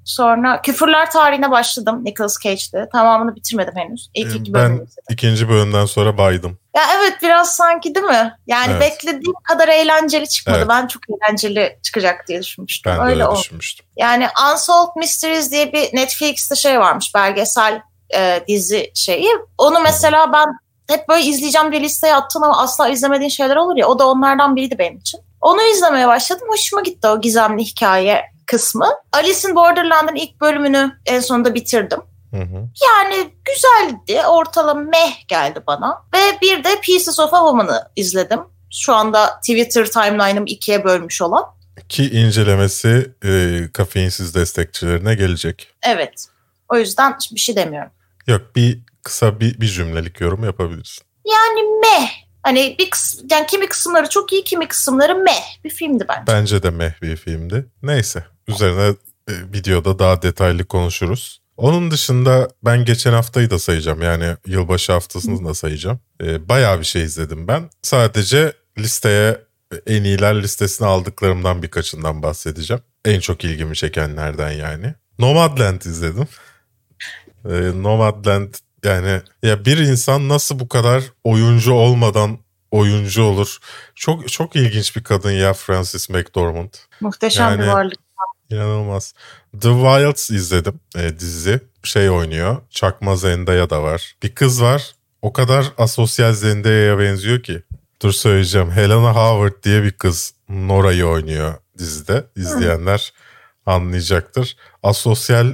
Sonra Küfürler tarihine başladım Nicolas Cage'de. Tamamını bitirmedim henüz. İlk iki ben izledim. ikinci bölümden sonra baydım. Ya evet biraz sanki değil mi? Yani evet. beklediğim kadar eğlenceli çıkmadı. Evet. Ben çok eğlenceli çıkacak diye düşünmüştüm. Ben öyle de öyle düşünmüştüm. Yani Unsolved Mysteries diye bir Netflix'te şey varmış. Belgesel e, dizi şeyi. Onu mesela ben hep böyle izleyeceğim diye listeye attım ama asla izlemediğin şeyler olur ya. O da onlardan biriydi benim için. Onu izlemeye başladım. Hoşuma gitti o gizemli hikaye kısmı. Alice in Borderland'ın ilk bölümünü en sonunda bitirdim. Hı hı. Yani güzeldi. Ortalama meh geldi bana. Ve bir de Pieces of a Woman'ı izledim. Şu anda Twitter timeline'ım ikiye bölmüş olan. Ki incelemesi e, kafeinsiz destekçilerine gelecek. Evet. O yüzden bir şey demiyorum. Yok bir kısa bir, bir cümlelik yorum yapabilirsin. Yani meh. Hani bir kıs yani kimi kısımları çok iyi, kimi kısımları meh bir filmdi bence. Bence de meh bir filmdi. Neyse. Üzerine e, videoda daha detaylı konuşuruz. Onun dışında ben geçen haftayı da sayacağım. Yani yılbaşı haftasını da sayacağım. E, bayağı bir şey izledim ben. Sadece listeye en iyiler listesine aldıklarımdan birkaçından bahsedeceğim. En çok ilgimi çekenlerden yani. Nomadland izledim. e, Nomadland yani ya bir insan nasıl bu kadar oyuncu olmadan oyuncu olur? Çok çok ilginç bir kadın ya Frances McDormand. Muhteşem yani, bir varlık. İnanılmaz. The Wilds izledim e, dizi. Şey oynuyor. Çakma Zendaya da var. Bir kız var. O kadar asosyal Zendaya'ya benziyor ki. Dur söyleyeceğim. Helena Howard diye bir kız Nora'yı oynuyor dizide. İzleyenler Hı. anlayacaktır. Asosyal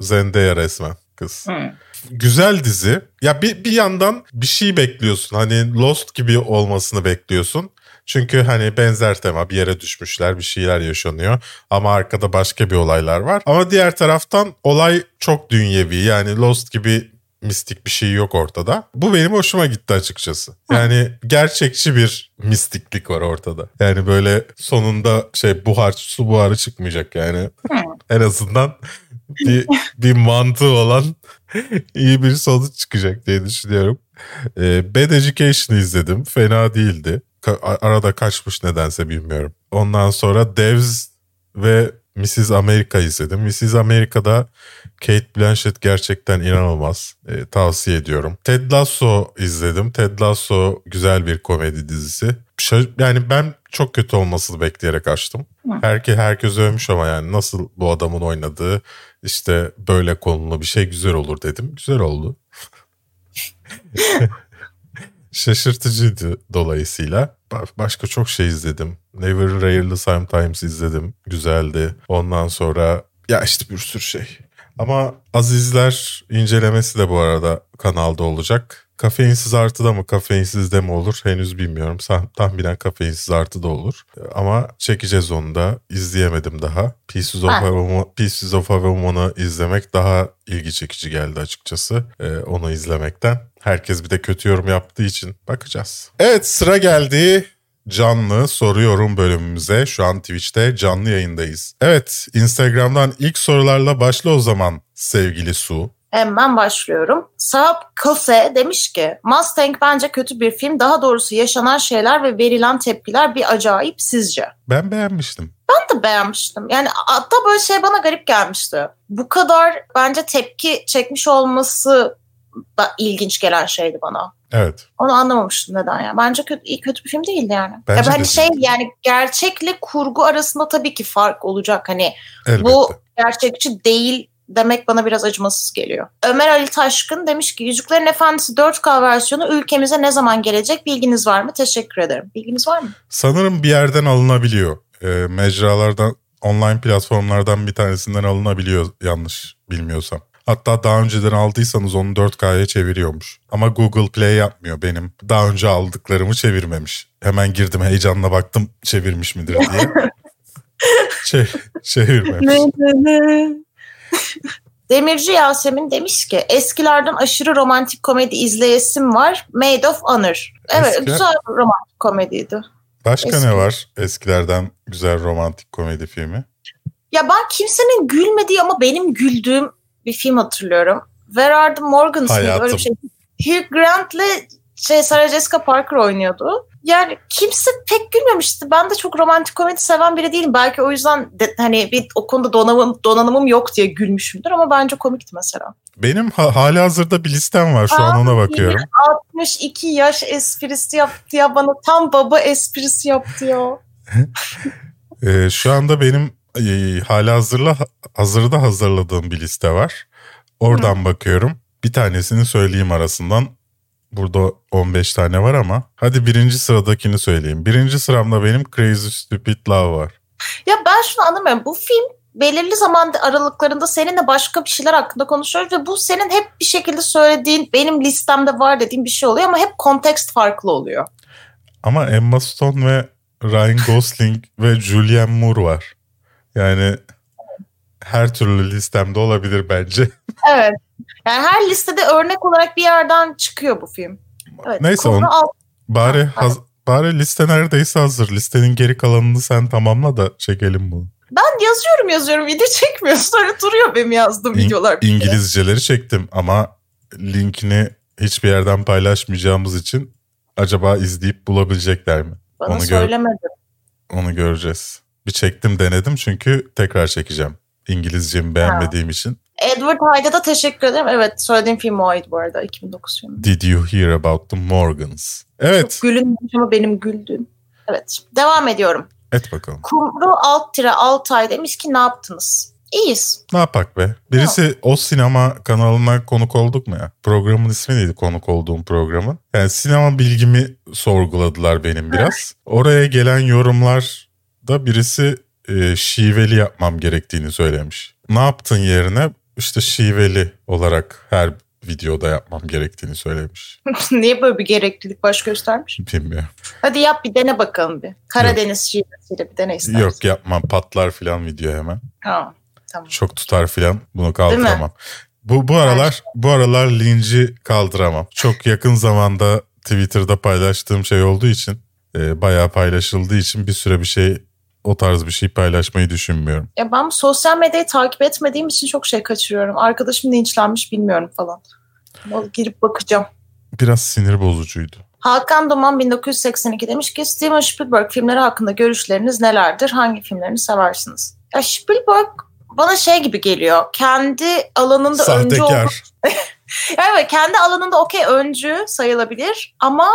Zendaya resmen kız. Hı. Güzel dizi. Ya bir, bir yandan bir şey bekliyorsun. Hani Lost gibi olmasını bekliyorsun. Çünkü hani benzer tema bir yere düşmüşler bir şeyler yaşanıyor ama arkada başka bir olaylar var. Ama diğer taraftan olay çok dünyevi yani Lost gibi mistik bir şey yok ortada. Bu benim hoşuma gitti açıkçası. Yani gerçekçi bir mistiklik var ortada. Yani böyle sonunda şey buhar su buharı çıkmayacak yani. en azından bir, bir mantığı olan iyi bir sonuç çıkacak diye düşünüyorum. Ee, Bad Education'ı izledim. Fena değildi arada kaçmış nedense bilmiyorum. Ondan sonra Devs ve Mrs. America izledim. Mrs. America'da Kate Blanchett gerçekten inanılmaz. E, tavsiye ediyorum. Ted Lasso izledim. Ted Lasso güzel bir komedi dizisi. Yani ben çok kötü olmasını bekleyerek açtım. Herke, herkes övmüş ama yani nasıl bu adamın oynadığı işte böyle konulu bir şey güzel olur dedim. Güzel oldu. şaşırtıcıydı dolayısıyla. Başka çok şey izledim. Never Rarely Sometimes izledim. Güzeldi. Ondan sonra ya işte bir sürü şey. Ama Azizler incelemesi de bu arada kanalda olacak. Kafeinsiz artı da mı kafeinsiz de mi olur henüz bilmiyorum. Tahminen kafeinsiz artı da olur. Ama çekeceğiz onu da. İzleyemedim daha. Pieces of, a, Woman, Pieces of a Woman'ı izlemek daha ilgi çekici geldi açıkçası. Ee, onu izlemekten. Herkes bir de kötü yorum yaptığı için bakacağız. Evet sıra geldi canlı soruyorum bölümümüze. Şu an Twitch'te canlı yayındayız. Evet Instagram'dan ilk sorularla başla o zaman sevgili Su. Hemen başlıyorum. Saab Kose demiş ki Mustang bence kötü bir film. Daha doğrusu yaşanan şeyler ve verilen tepkiler bir acayip sizce. Ben beğenmiştim. Ben de beğenmiştim. Yani hatta böyle şey bana garip gelmişti. Bu kadar bence tepki çekmiş olması da ilginç gelen şeydi bana. Evet. Onu anlamamıştım neden ya. Bence kötü, iyi kötü bir film değildi yani. Bence ya de hani şey değil. yani gerçekle kurgu arasında tabii ki fark olacak. Hani Elbette. bu gerçekçi değil demek bana biraz acımasız geliyor. Ömer Ali Taşkın demiş ki Yüzüklerin Efendisi 4K versiyonu ülkemize ne zaman gelecek bilginiz var mı? Teşekkür ederim. Bilginiz var mı? Sanırım bir yerden alınabiliyor. Ee, mecralardan, online platformlardan bir tanesinden alınabiliyor yanlış bilmiyorsam. Hatta daha önceden aldıysanız onu 4K'ya çeviriyormuş. Ama Google Play yapmıyor benim. Daha önce aldıklarımı çevirmemiş. Hemen girdim heyecanla baktım çevirmiş midir diye. Çe- çevirmemiş. Demirci Yasemin demiş ki eskilerden aşırı romantik komedi izleyesim var. Made of Honor. Evet Eski- güzel romantik komediydi. Başka Eski. ne var eskilerden güzel romantik komedi filmi? Ya ben kimsenin gülmediği ama benim güldüğüm bir film hatırlıyorum. Where Are the Morgans? Hayatım. Öyle bir şey. Hugh Grant'le şey, Sarah Jessica Parker oynuyordu. Yani kimse pek gülmemişti. Ben de çok romantik komedi seven biri değilim. Belki o yüzden de, hani bir o konuda donanımım, donanımım yok diye gülmüşümdür ama bence komikti mesela. Benim ha- hali hazırda bir listem var şu an ona bakıyorum. 62 yaş esprisi yaptı ya bana tam baba esprisi yaptı ya. Ee, şu anda benim e, hali hazırla hazırda hazırladığım bir liste var. Oradan bakıyorum. Bir tanesini söyleyeyim arasından. Burada 15 tane var ama. Hadi birinci sıradakini söyleyeyim. Birinci sıramda benim Crazy Stupid Love var. Ya ben şunu anlamıyorum. Bu film belirli zaman aralıklarında seninle başka bir şeyler hakkında konuşuyoruz ve bu senin hep bir şekilde söylediğin benim listemde var dediğin bir şey oluyor ama hep kontekst farklı oluyor. Ama Emma Stone ve Ryan Gosling ve Julianne Moore var. Yani her türlü listemde olabilir bence. Evet. Yani her listede örnek olarak bir yerden çıkıyor bu film. Evet. Neyse, onu- alt- Bari Ha, haz- bari liste neredeyse hazır. Listenin geri kalanını sen tamamla da çekelim bunu. Ben yazıyorum yazıyorum video çekmiyorsun. Sonra duruyor benim yazdığım İng- videolar. İngilizceleri çektim ama linkini hiçbir yerden paylaşmayacağımız için acaba izleyip bulabilecekler mi? Bana onu gör- söylemedi. Onu göreceğiz. Bir çektim denedim çünkü tekrar çekeceğim. İngilizcemi beğenmediğim için. Edward Hyde'a da teşekkür ederim. Evet söylediğim film oydu bu arada 2009 filmi. Did you hear about the Morgans? Evet. Çok gülünmüş ama benim güldüğüm. Evet. Devam ediyorum. Et bakalım. Kumru alt tire Altay demiş ki ne yaptınız? İyiyiz. Ne yapak be? Birisi o sinema kanalına konuk olduk mu ya? Programın ismi neydi konuk olduğum programın? Yani sinema bilgimi sorguladılar benim biraz. Oraya gelen yorumlarda birisi e, şiveli yapmam gerektiğini söylemiş. Ne yaptın yerine? İşte şiveli olarak her videoda yapmam gerektiğini söylemiş. Niye böyle bir gereklilik baş göstermiş? Bilmiyorum. Hadi yap bir dene bakalım bir. Karadeniz şivesiyle bir dene istersen. Yok yapmam patlar filan video hemen. Ha, tamam. Çok tutar filan bunu kaldıramam. Bu bu aralar bu aralar linci kaldıramam. Çok yakın zamanda Twitter'da paylaştığım şey olduğu için e, bayağı paylaşıldığı için bir süre bir şey o tarz bir şey paylaşmayı düşünmüyorum. Ya ben sosyal medyayı takip etmediğim için çok şey kaçırıyorum. Arkadaşım linçlenmiş bilmiyorum falan. Ama girip bakacağım. Biraz sinir bozucuydu. Hakan Duman 1982 demiş ki Steven Spielberg filmleri hakkında görüşleriniz nelerdir? Hangi filmlerini seversiniz? Ya Spielberg bana şey gibi geliyor. Kendi alanında öncü olduğu Sahtekar. Evet kendi alanında okey öncü sayılabilir ama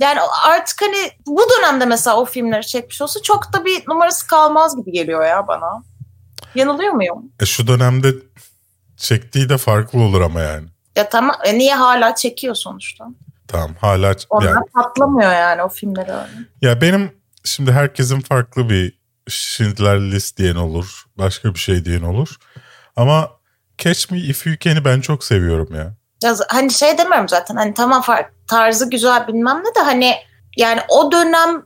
yani artık hani bu dönemde mesela o filmleri çekmiş olsa çok da bir numarası kalmaz gibi geliyor ya bana. Yanılıyor muyum? E, şu dönemde çektiği de farklı olur ama yani. Ya tamam e niye hala çekiyor sonuçta? Tamam hala Onlar yani, patlamıyor yani o filmleri öyle. ya benim şimdi herkesin farklı bir Schindler List diyen olur. Başka bir şey diyen olur. Ama Catch Me If You Can'i ben çok seviyorum ya. Ya hani şey demiyorum zaten hani tamam tarzı güzel bilmem ne de hani yani o dönem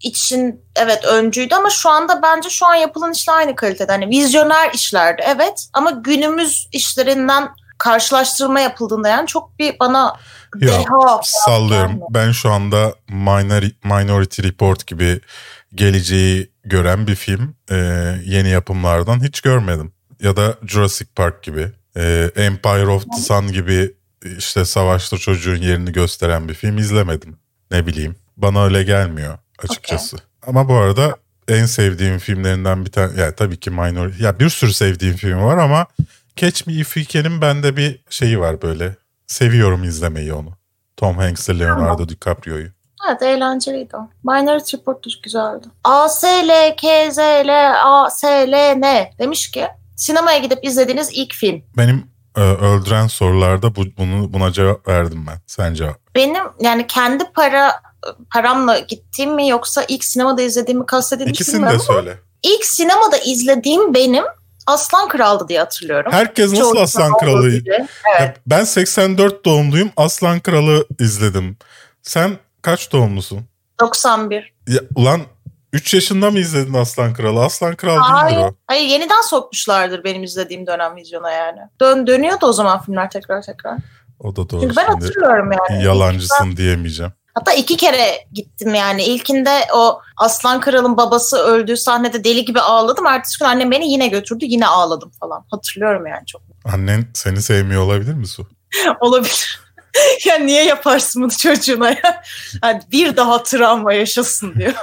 için evet öncüydü ama şu anda bence şu an yapılan işler aynı kalitede. Hani vizyoner işlerdi evet ama günümüz işlerinden karşılaştırma yapıldığında yani çok bir bana deha Sallıyorum. gelmiyor. Ben şu anda Minor, Minority Report gibi geleceği gören bir film e, yeni yapımlardan hiç görmedim. Ya da Jurassic Park gibi, e, Empire of the Sun gibi işte savaşta çocuğun yerini gösteren bir film izlemedim. Ne bileyim. Bana öyle gelmiyor açıkçası. Ama bu arada en sevdiğim filmlerinden bir tane ya tabii ki Minor ya bir sürü sevdiğim film var ama Catch Me If You Can'in bende bir şeyi var böyle. Seviyorum izlemeyi onu. Tom Hanks ile Leonardo DiCaprio'yu. Evet eğlenceliydi o. Minority Report güzeldi. A, S, L, K, Z, L, A, S, L, N demiş ki sinemaya gidip izlediğiniz ilk film. Benim e, öldüren sorularda bu, bunu buna cevap verdim ben. Sen cevap. Benim yani kendi para paramla gittiğim mi yoksa ilk sinemada izlediğimi kastedilmiş İkisini de söyle. İlk sinemada izlediğim benim Aslan Kral'dı diye hatırlıyorum. Herkes nasıl Çoğu Aslan Kral'ı? Evet. Ben 84 doğumluyum. Aslan Kral'ı izledim. Sen kaç doğumlusun? 91. Ya, ulan 3 yaşında mı izledin Aslan Kral'ı? Aslan Kral hayır, değildir o. Hayır yeniden sokmuşlardır benim izlediğim dönem vizyona yani. Dön, dönüyordu o zaman filmler tekrar tekrar. O da doğru. Çünkü ben hatırlıyorum yani. Yalancısın diyemeyeceğim. Hatta iki kere gittim yani. İlkinde o Aslan Kral'ın babası öldüğü sahnede deli gibi ağladım. Ertesi gün annem beni yine götürdü. Yine ağladım falan. Hatırlıyorum yani çok. Annen seni sevmiyor olabilir mi Su? olabilir. ya niye yaparsın bunu çocuğuna ya? Yani bir daha travma yaşasın diyor.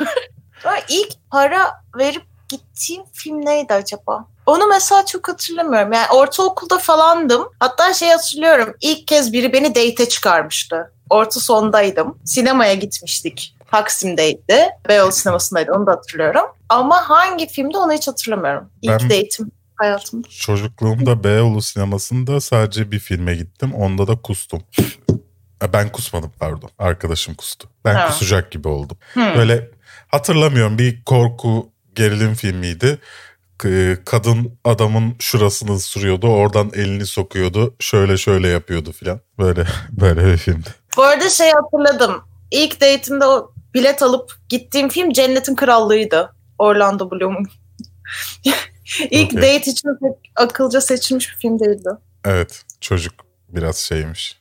Ben ilk para verip gittiğim film neydi acaba? Onu mesela çok hatırlamıyorum. Yani ortaokulda falandım. Hatta şey hatırlıyorum. İlk kez biri beni date'e çıkarmıştı orta sondaydım. Sinemaya gitmiştik. Taksim'deydi. Beyoğlu sinemasındaydı onu da hatırlıyorum. Ama hangi filmde onu hiç hatırlamıyorum. İlk ben date'im hayatımda. Çocukluğumda Beyoğlu sinemasında sadece bir filme gittim. Onda da kustum. Ben kusmadım pardon. Arkadaşım kustu. Ben ha. kusacak gibi oldum. Hmm. Böyle hatırlamıyorum bir korku gerilim filmiydi kadın adamın şurasını sürüyordu. Oradan elini sokuyordu. Şöyle şöyle yapıyordu filan. Böyle böyle bir filmdi. Bu arada şey hatırladım. İlk date'imde o bilet alıp gittiğim film Cennetin Krallığı'ydı. Orlando Bloom'un. İlk okay. date için akılca seçilmiş bir film değildi. Evet. Çocuk biraz şeymiş.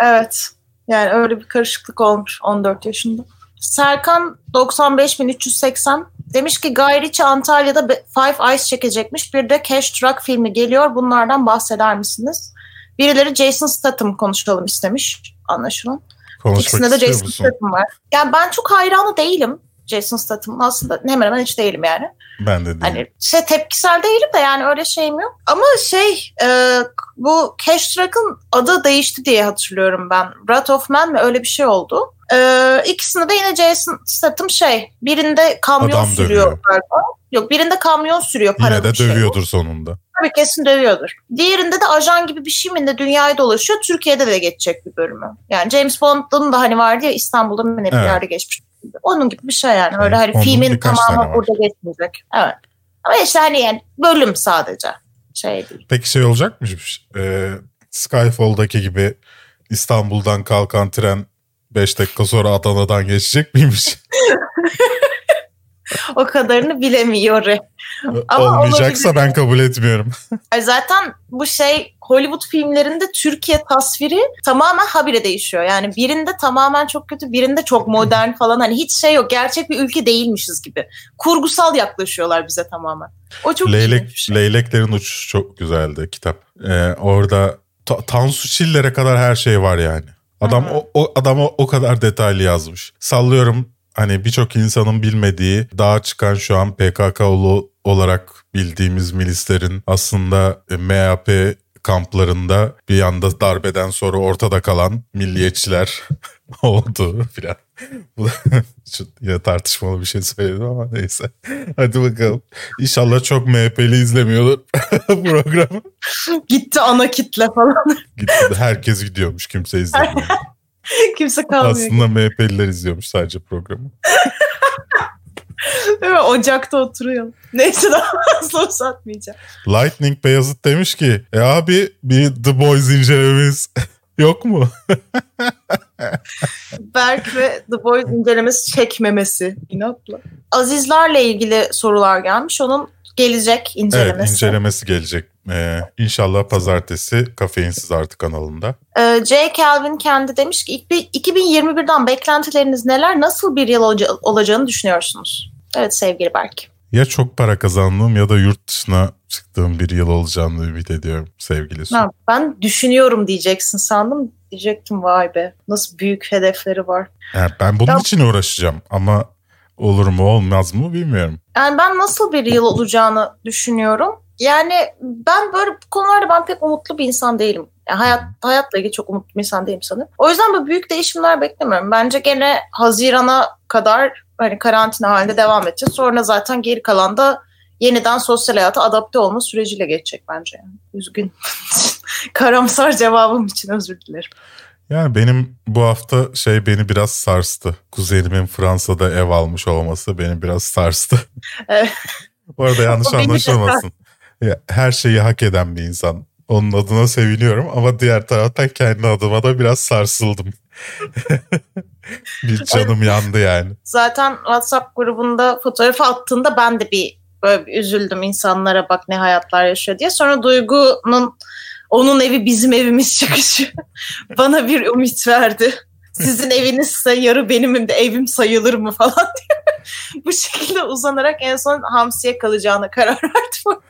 Evet. Yani öyle bir karışıklık olmuş 14 yaşında. Serkan 95.380 demiş ki Guy Ritchie Antalya'da Five Eyes çekecekmiş. Bir de Cash Truck filmi geliyor. Bunlardan bahseder misiniz? Birileri Jason Statham konuşalım istemiş anlaşılan. Konuşmak İkisinde de Jason musun? Statham var. Yani ben çok hayranı değilim Jason Statham. Aslında hemen hemen hiç değilim yani. Ben de değilim. Hani şey tepkisel değilim de yani öyle şeyim yok. Ama şey e, bu Cash Truck'ın adı değişti diye hatırlıyorum ben. Wrath of Man mi öyle bir şey oldu. Ee, ikisinde de yine Jason Statham şey birinde kamyon Adam sürüyor galiba. Yok birinde kamyon sürüyor para Yine de şey dövüyordur sonunda. Tabii kesin dövüyordur. Diğerinde de ajan gibi bir şey mi de dünyayı dolaşıyor. Türkiye'de de geçecek bir bölümü. Yani James Bond'un da hani vardı ya İstanbul'da mı ne bir evet. yerde geçmiş. Onun gibi bir şey yani. Öyle hani Onun filmin tamamı burada geçmeyecek. Evet. Ama işte hani yani bölüm sadece. Şey değil. Peki şey olacakmış. Ee, Skyfall'daki gibi İstanbul'dan kalkan tren 5 dakika sonra Adana'dan geçecek miymiş? o kadarını bilemiyor. Ama Olmayacaksa olabilir. ben kabul etmiyorum. Zaten bu şey Hollywood filmlerinde Türkiye tasviri tamamen habire değişiyor. Yani birinde tamamen çok kötü, birinde çok modern falan. Hani hiç şey yok. Gerçek bir ülke değilmişiz gibi. Kurgusal yaklaşıyorlar bize tamamen. O çok Leylek, şey. Leyleklerin uçuşu çok güzeldi kitap. Ee, orada ta- Tansu Çiller'e kadar her şey var yani. Adam o, o adama o kadar detaylı yazmış. Sallıyorum hani birçok insanın bilmediği daha çıkan şu an PKK'lı olarak bildiğimiz milislerin aslında e, MHP kamplarında bir anda darbeden sonra ortada kalan milliyetçiler oldu filan. Bu yine tartışmalı bir şey söyledim ama neyse. Hadi bakalım. İnşallah çok MHP'li izlemiyordur programı. Gitti ana kitle falan. Gitti herkes gidiyormuş kimse izlemiyor. kimse kalmıyor. Aslında MHP'liler izliyormuş sadece programı. Değil mi? Ocakta oturuyor. Neyse daha fazla uzatmayacağım. Lightning Beyazıt demiş ki e abi bir The Boys incelememiz yok mu? Berk ve The Boys incelemesi çekmemesi inatla. Azizlerle ilgili sorular gelmiş. Onun gelecek incelemesi. Evet incelemesi gelecek. Ee, inşallah pazartesi kafeinsiz artık kanalında. Ee, J. Calvin kendi demiş ki 2021'den beklentileriniz neler? Nasıl bir yıl olacağını düşünüyorsunuz? Evet sevgili Berk. Ya çok para kazandığım ya da yurt dışına çıktığım bir yıl olacağını ümit ediyorum sevgili Su. Ben düşünüyorum diyeceksin sandım. Diyecektim vay be nasıl büyük hedefleri var. Yani ben bunun ben... için uğraşacağım ama olur mu olmaz mı bilmiyorum. Yani ben nasıl bir yıl olacağını düşünüyorum. Yani ben böyle bu konularda ben pek umutlu bir insan değilim. Yani hayat hayatla ilgili çok umutlu bir insan değilim sanırım. O yüzden böyle büyük değişimler beklemiyorum. Bence gene Haziran'a kadar hani karantina halinde devam edeceğiz. Sonra zaten geri kalan da yeniden sosyal hayata adapte olma süreciyle geçecek bence. Yani. Üzgün. Karamsar cevabım için özür dilerim. Yani benim bu hafta şey beni biraz sarstı. Kuzenimin Fransa'da ev almış olması beni biraz sarstı. Evet. bu arada yanlış anlaşılmasın. Her şeyi hak eden bir insan. Onun adına seviniyorum ama diğer taraftan kendi adıma da biraz sarsıldım. bir canım yandı yani. Zaten WhatsApp grubunda fotoğrafı attığında ben de bir böyle bir üzüldüm insanlara bak ne hayatlar yaşıyor diye. Sonra Duygu'nun onun evi bizim evimiz çıkışı bana bir ümit verdi. Sizin evinizse yarı benim de evim sayılır mı falan diye. Bu şekilde uzanarak en son Hamsi'ye kalacağına karar verdim.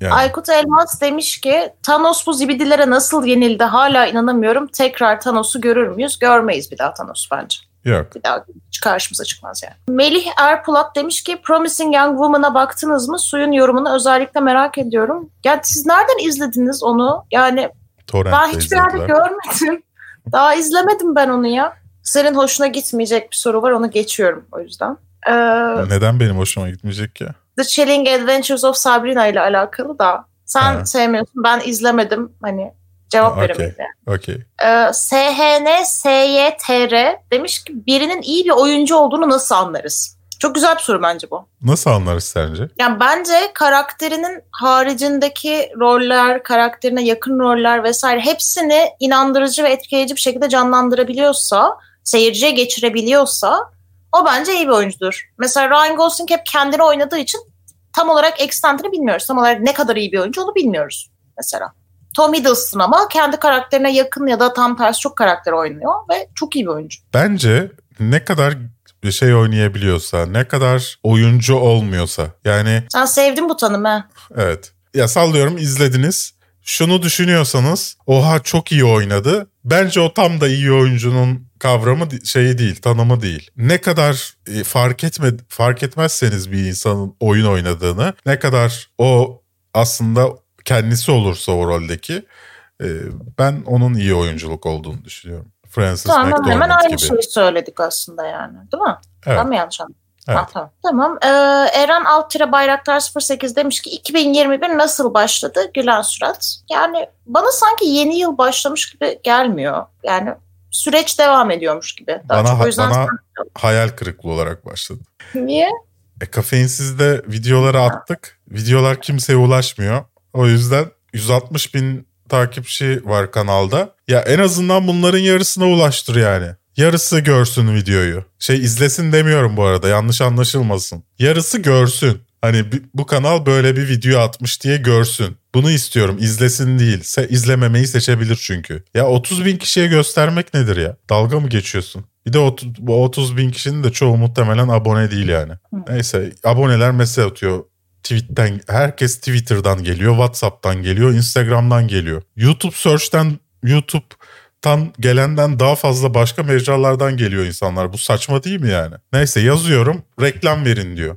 Yani. Aykut Elmas demiş ki Thanos bu zibidilere nasıl yenildi hala inanamıyorum. Tekrar Thanos'u görür müyüz? Görmeyiz bir daha Thanos bence. Yok. Bir daha karşımıza çıkmaz yani. Melih Erpulat demiş ki Promising Young Woman'a baktınız mı? Suyun yorumunu özellikle merak ediyorum. Ya siz nereden izlediniz onu? Yani Torrent'te ben hiçbir yerde görmedim. Daha izlemedim ben onu ya. Senin hoşuna gitmeyecek bir soru var onu geçiyorum o yüzden. Ee, Neden benim hoşuma gitmeyecek ya? The Chilling Adventures of Sabrina ile alakalı da. Sen ha. sevmiyorsun ben izlemedim hani cevap okay. veremeyiz yani. Okay. Ee, SHN SYTR demiş ki birinin iyi bir oyuncu olduğunu nasıl anlarız? Çok güzel bir soru bence bu. Nasıl anlarız sence? Yani bence karakterinin haricindeki roller, karakterine yakın roller vesaire hepsini inandırıcı ve etkileyici bir şekilde canlandırabiliyorsa, seyirciye geçirebiliyorsa o bence iyi bir oyuncudur. Mesela Ryan Gosling hep kendini oynadığı için tam olarak ekstantını bilmiyoruz. Tam olarak ne kadar iyi bir oyuncu onu bilmiyoruz mesela. Tom Hiddleston ama kendi karakterine yakın ya da tam tersi çok karakter oynuyor ve çok iyi bir oyuncu. Bence ne kadar bir şey oynayabiliyorsa, ne kadar oyuncu olmuyorsa yani... Sen sevdin bu tanımı. Evet. Ya sallıyorum izlediniz. Şunu düşünüyorsanız oha çok iyi oynadı. Bence o tam da iyi oyuncunun kavramı şeyi değil, tanımı değil. Ne kadar e, fark etme fark etmezseniz bir insanın oyun oynadığını, ne kadar o aslında kendisi olursa o roldeki e, ben onun iyi oyunculuk olduğunu düşünüyorum. Francis tamam, McDormand hemen aynı gibi. şeyi söyledik aslında yani. Değil mi? Evet. Ben mi yanlış anladım? Evet. Ha, tamam. Tamam. Ee, Eren Altıra Bayraktar 08 demiş ki 2021 nasıl başladı? Gülen surat. Yani bana sanki yeni yıl başlamış gibi gelmiyor. Yani süreç devam ediyormuş gibi. Daha bana, çok. O yüzden bana hayal kırıklığı olarak başladı. Niye? E, kafeinsizde videoları attık. Videolar kimseye ulaşmıyor. O yüzden 160 bin takipçi var kanalda. Ya en azından bunların yarısına ulaştır yani. Yarısı görsün videoyu. Şey izlesin demiyorum bu arada yanlış anlaşılmasın. Yarısı görsün. Hani bu kanal böyle bir video atmış diye görsün. Bunu istiyorum izlesin değil. Se izlememeyi seçebilir çünkü. Ya 30 bin kişiye göstermek nedir ya? Dalga mı geçiyorsun? Bir de 30, bu 30 bin kişinin de çoğu muhtemelen abone değil yani. Neyse aboneler mesaj atıyor. Tweet'ten herkes Twitter'dan geliyor, WhatsApp'tan geliyor, Instagram'dan geliyor. YouTube Search'ten YouTube'tan gelenden daha fazla başka mecralardan geliyor insanlar. Bu saçma değil mi yani? Neyse yazıyorum, reklam verin diyor.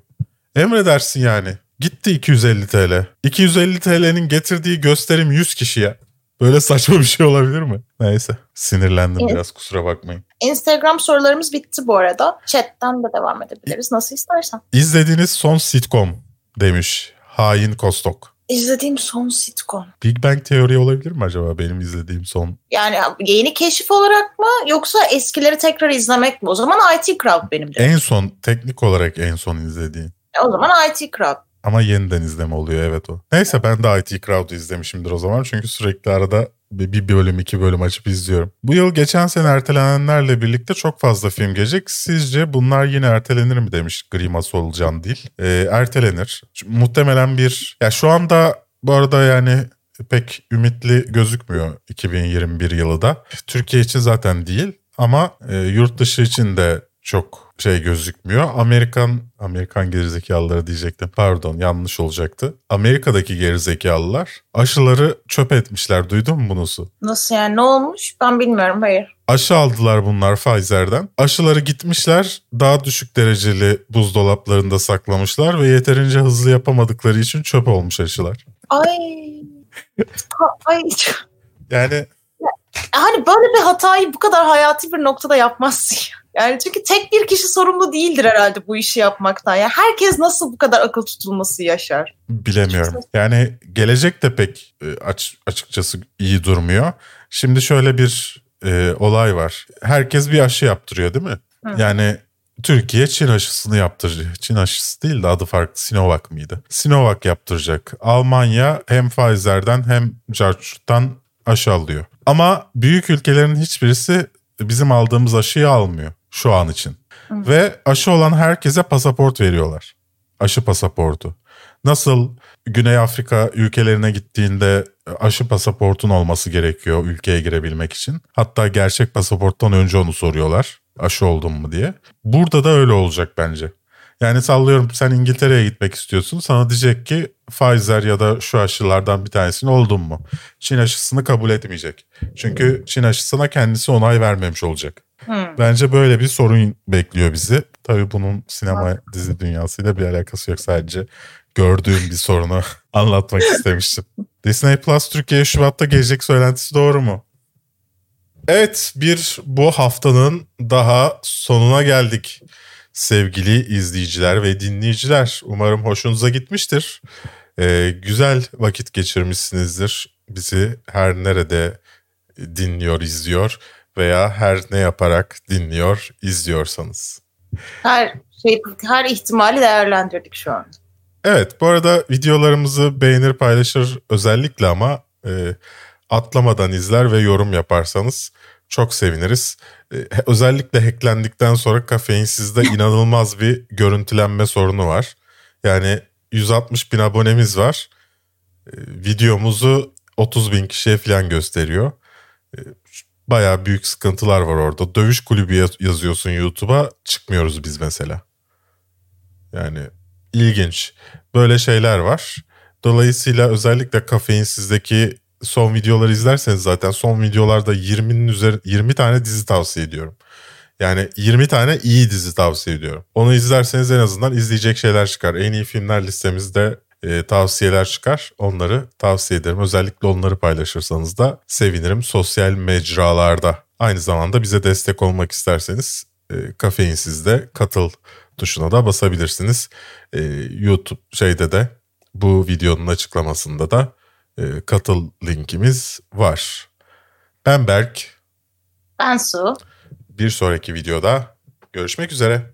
Emredersin yani. Gitti 250 TL. 250 TL'nin getirdiği gösterim 100 kişiye. Böyle saçma bir şey olabilir mi? Neyse sinirlendim evet. biraz kusura bakmayın. Instagram sorularımız bitti bu arada. Chat'ten de devam edebiliriz nasıl istersen. İzlediğiniz son sitcom demiş Hain Kostok. İzlediğim son sitcom. Big Bang Theory olabilir mi acaba benim izlediğim son? Yani yeni keşif olarak mı yoksa eskileri tekrar izlemek mi? O zaman IT Crowd benim de. En son teknik olarak en son izlediğin. O zaman IT Crowd. Ama yeniden izleme oluyor evet o. Neyse ben de IT Crowd'u izlemişimdir o zaman. Çünkü sürekli arada bir bölüm iki bölüm açıp izliyorum. Bu yıl geçen sene ertelenenlerle birlikte çok fazla film gelecek. Sizce bunlar yine ertelenir mi demiş Grima Solucan değil. Ee, ertelenir. Muhtemelen bir... Ya şu anda bu arada yani pek ümitli gözükmüyor 2021 yılı da. Türkiye için zaten değil ama e, yurt dışı için de çok şey gözükmüyor. Amerikan Amerikan gerizekalıları diyecektim. Pardon yanlış olacaktı. Amerika'daki gerizekalılar aşıları çöp etmişler. Duydun mu bunu Su? Nasıl yani ne olmuş? Ben bilmiyorum hayır. Aşı aldılar bunlar Pfizer'den. Aşıları gitmişler daha düşük dereceli buzdolaplarında saklamışlar ve yeterince hızlı yapamadıkları için çöp olmuş aşılar. Ay. Ay. Yani hani böyle bir hatayı bu kadar hayati bir noktada yapmazsın Yani çünkü tek bir kişi sorumlu değildir herhalde bu işi yapmaktan. Yani herkes nasıl bu kadar akıl tutulması yaşar? Bilemiyorum. Yani gelecek de pek e, aç, açıkçası iyi durmuyor. Şimdi şöyle bir e, olay var. Herkes bir aşı yaptırıyor değil mi? Hı. Yani Türkiye Çin aşısını yaptıracak. Çin aşısı değil de adı farklı Sinovac mıydı? Sinovac yaptıracak. Almanya hem Pfizer'den hem Jarchut'tan aşı alıyor. Ama büyük ülkelerin hiçbirisi bizim aldığımız aşıyı almıyor şu an için. Hı. Ve aşı olan herkese pasaport veriyorlar. Aşı pasaportu. Nasıl Güney Afrika ülkelerine gittiğinde aşı pasaportun olması gerekiyor ülkeye girebilmek için. Hatta gerçek pasaporttan önce onu soruyorlar. Aşı oldun mu diye. Burada da öyle olacak bence. Yani sallıyorum sen İngiltere'ye gitmek istiyorsun. Sana diyecek ki Pfizer ya da şu aşılardan bir tanesini oldun mu? Çin aşısını kabul etmeyecek. Çünkü Çin aşısına kendisi onay vermemiş olacak. Hmm. Bence böyle bir sorun bekliyor bizi. Tabii bunun sinema dizi dünyasıyla bir alakası yok sadece gördüğüm bir sorunu anlatmak istemiştim. Disney Plus Türkiye Şubat'ta gelecek söylentisi doğru mu? Evet bir bu haftanın daha sonuna geldik. Sevgili izleyiciler ve dinleyiciler umarım hoşunuza gitmiştir. Ee, güzel vakit geçirmişsinizdir. Bizi her nerede dinliyor, izliyor veya her ne yaparak dinliyor, izliyorsanız. Her şey, her ihtimali değerlendirdik şu an. Evet, bu arada videolarımızı beğenir, paylaşır özellikle ama e, atlamadan izler ve yorum yaparsanız çok seviniriz. E, özellikle hacklendikten sonra kafeinsizde inanılmaz bir görüntülenme sorunu var. Yani 160 bin abonemiz var. E, videomuzu 30 bin kişiye falan gösteriyor. Baya büyük sıkıntılar var orada. Dövüş kulübü yazıyorsun YouTube'a çıkmıyoruz biz mesela. Yani ilginç. Böyle şeyler var. Dolayısıyla özellikle kafeinsizdeki son videoları izlerseniz zaten son videolarda 20'nin üzeri 20 tane dizi tavsiye ediyorum. Yani 20 tane iyi dizi tavsiye ediyorum. Onu izlerseniz en azından izleyecek şeyler çıkar. En iyi filmler listemizde e, tavsiyeler çıkar. Onları tavsiye ederim. Özellikle onları paylaşırsanız da sevinirim sosyal mecralarda. Aynı zamanda bize destek olmak isterseniz e, kafeinsizde katıl tuşuna da basabilirsiniz. E, YouTube şeyde de bu videonun açıklamasında da e, katıl linkimiz var. Ben Berk. Ben Su. Bir sonraki videoda görüşmek üzere.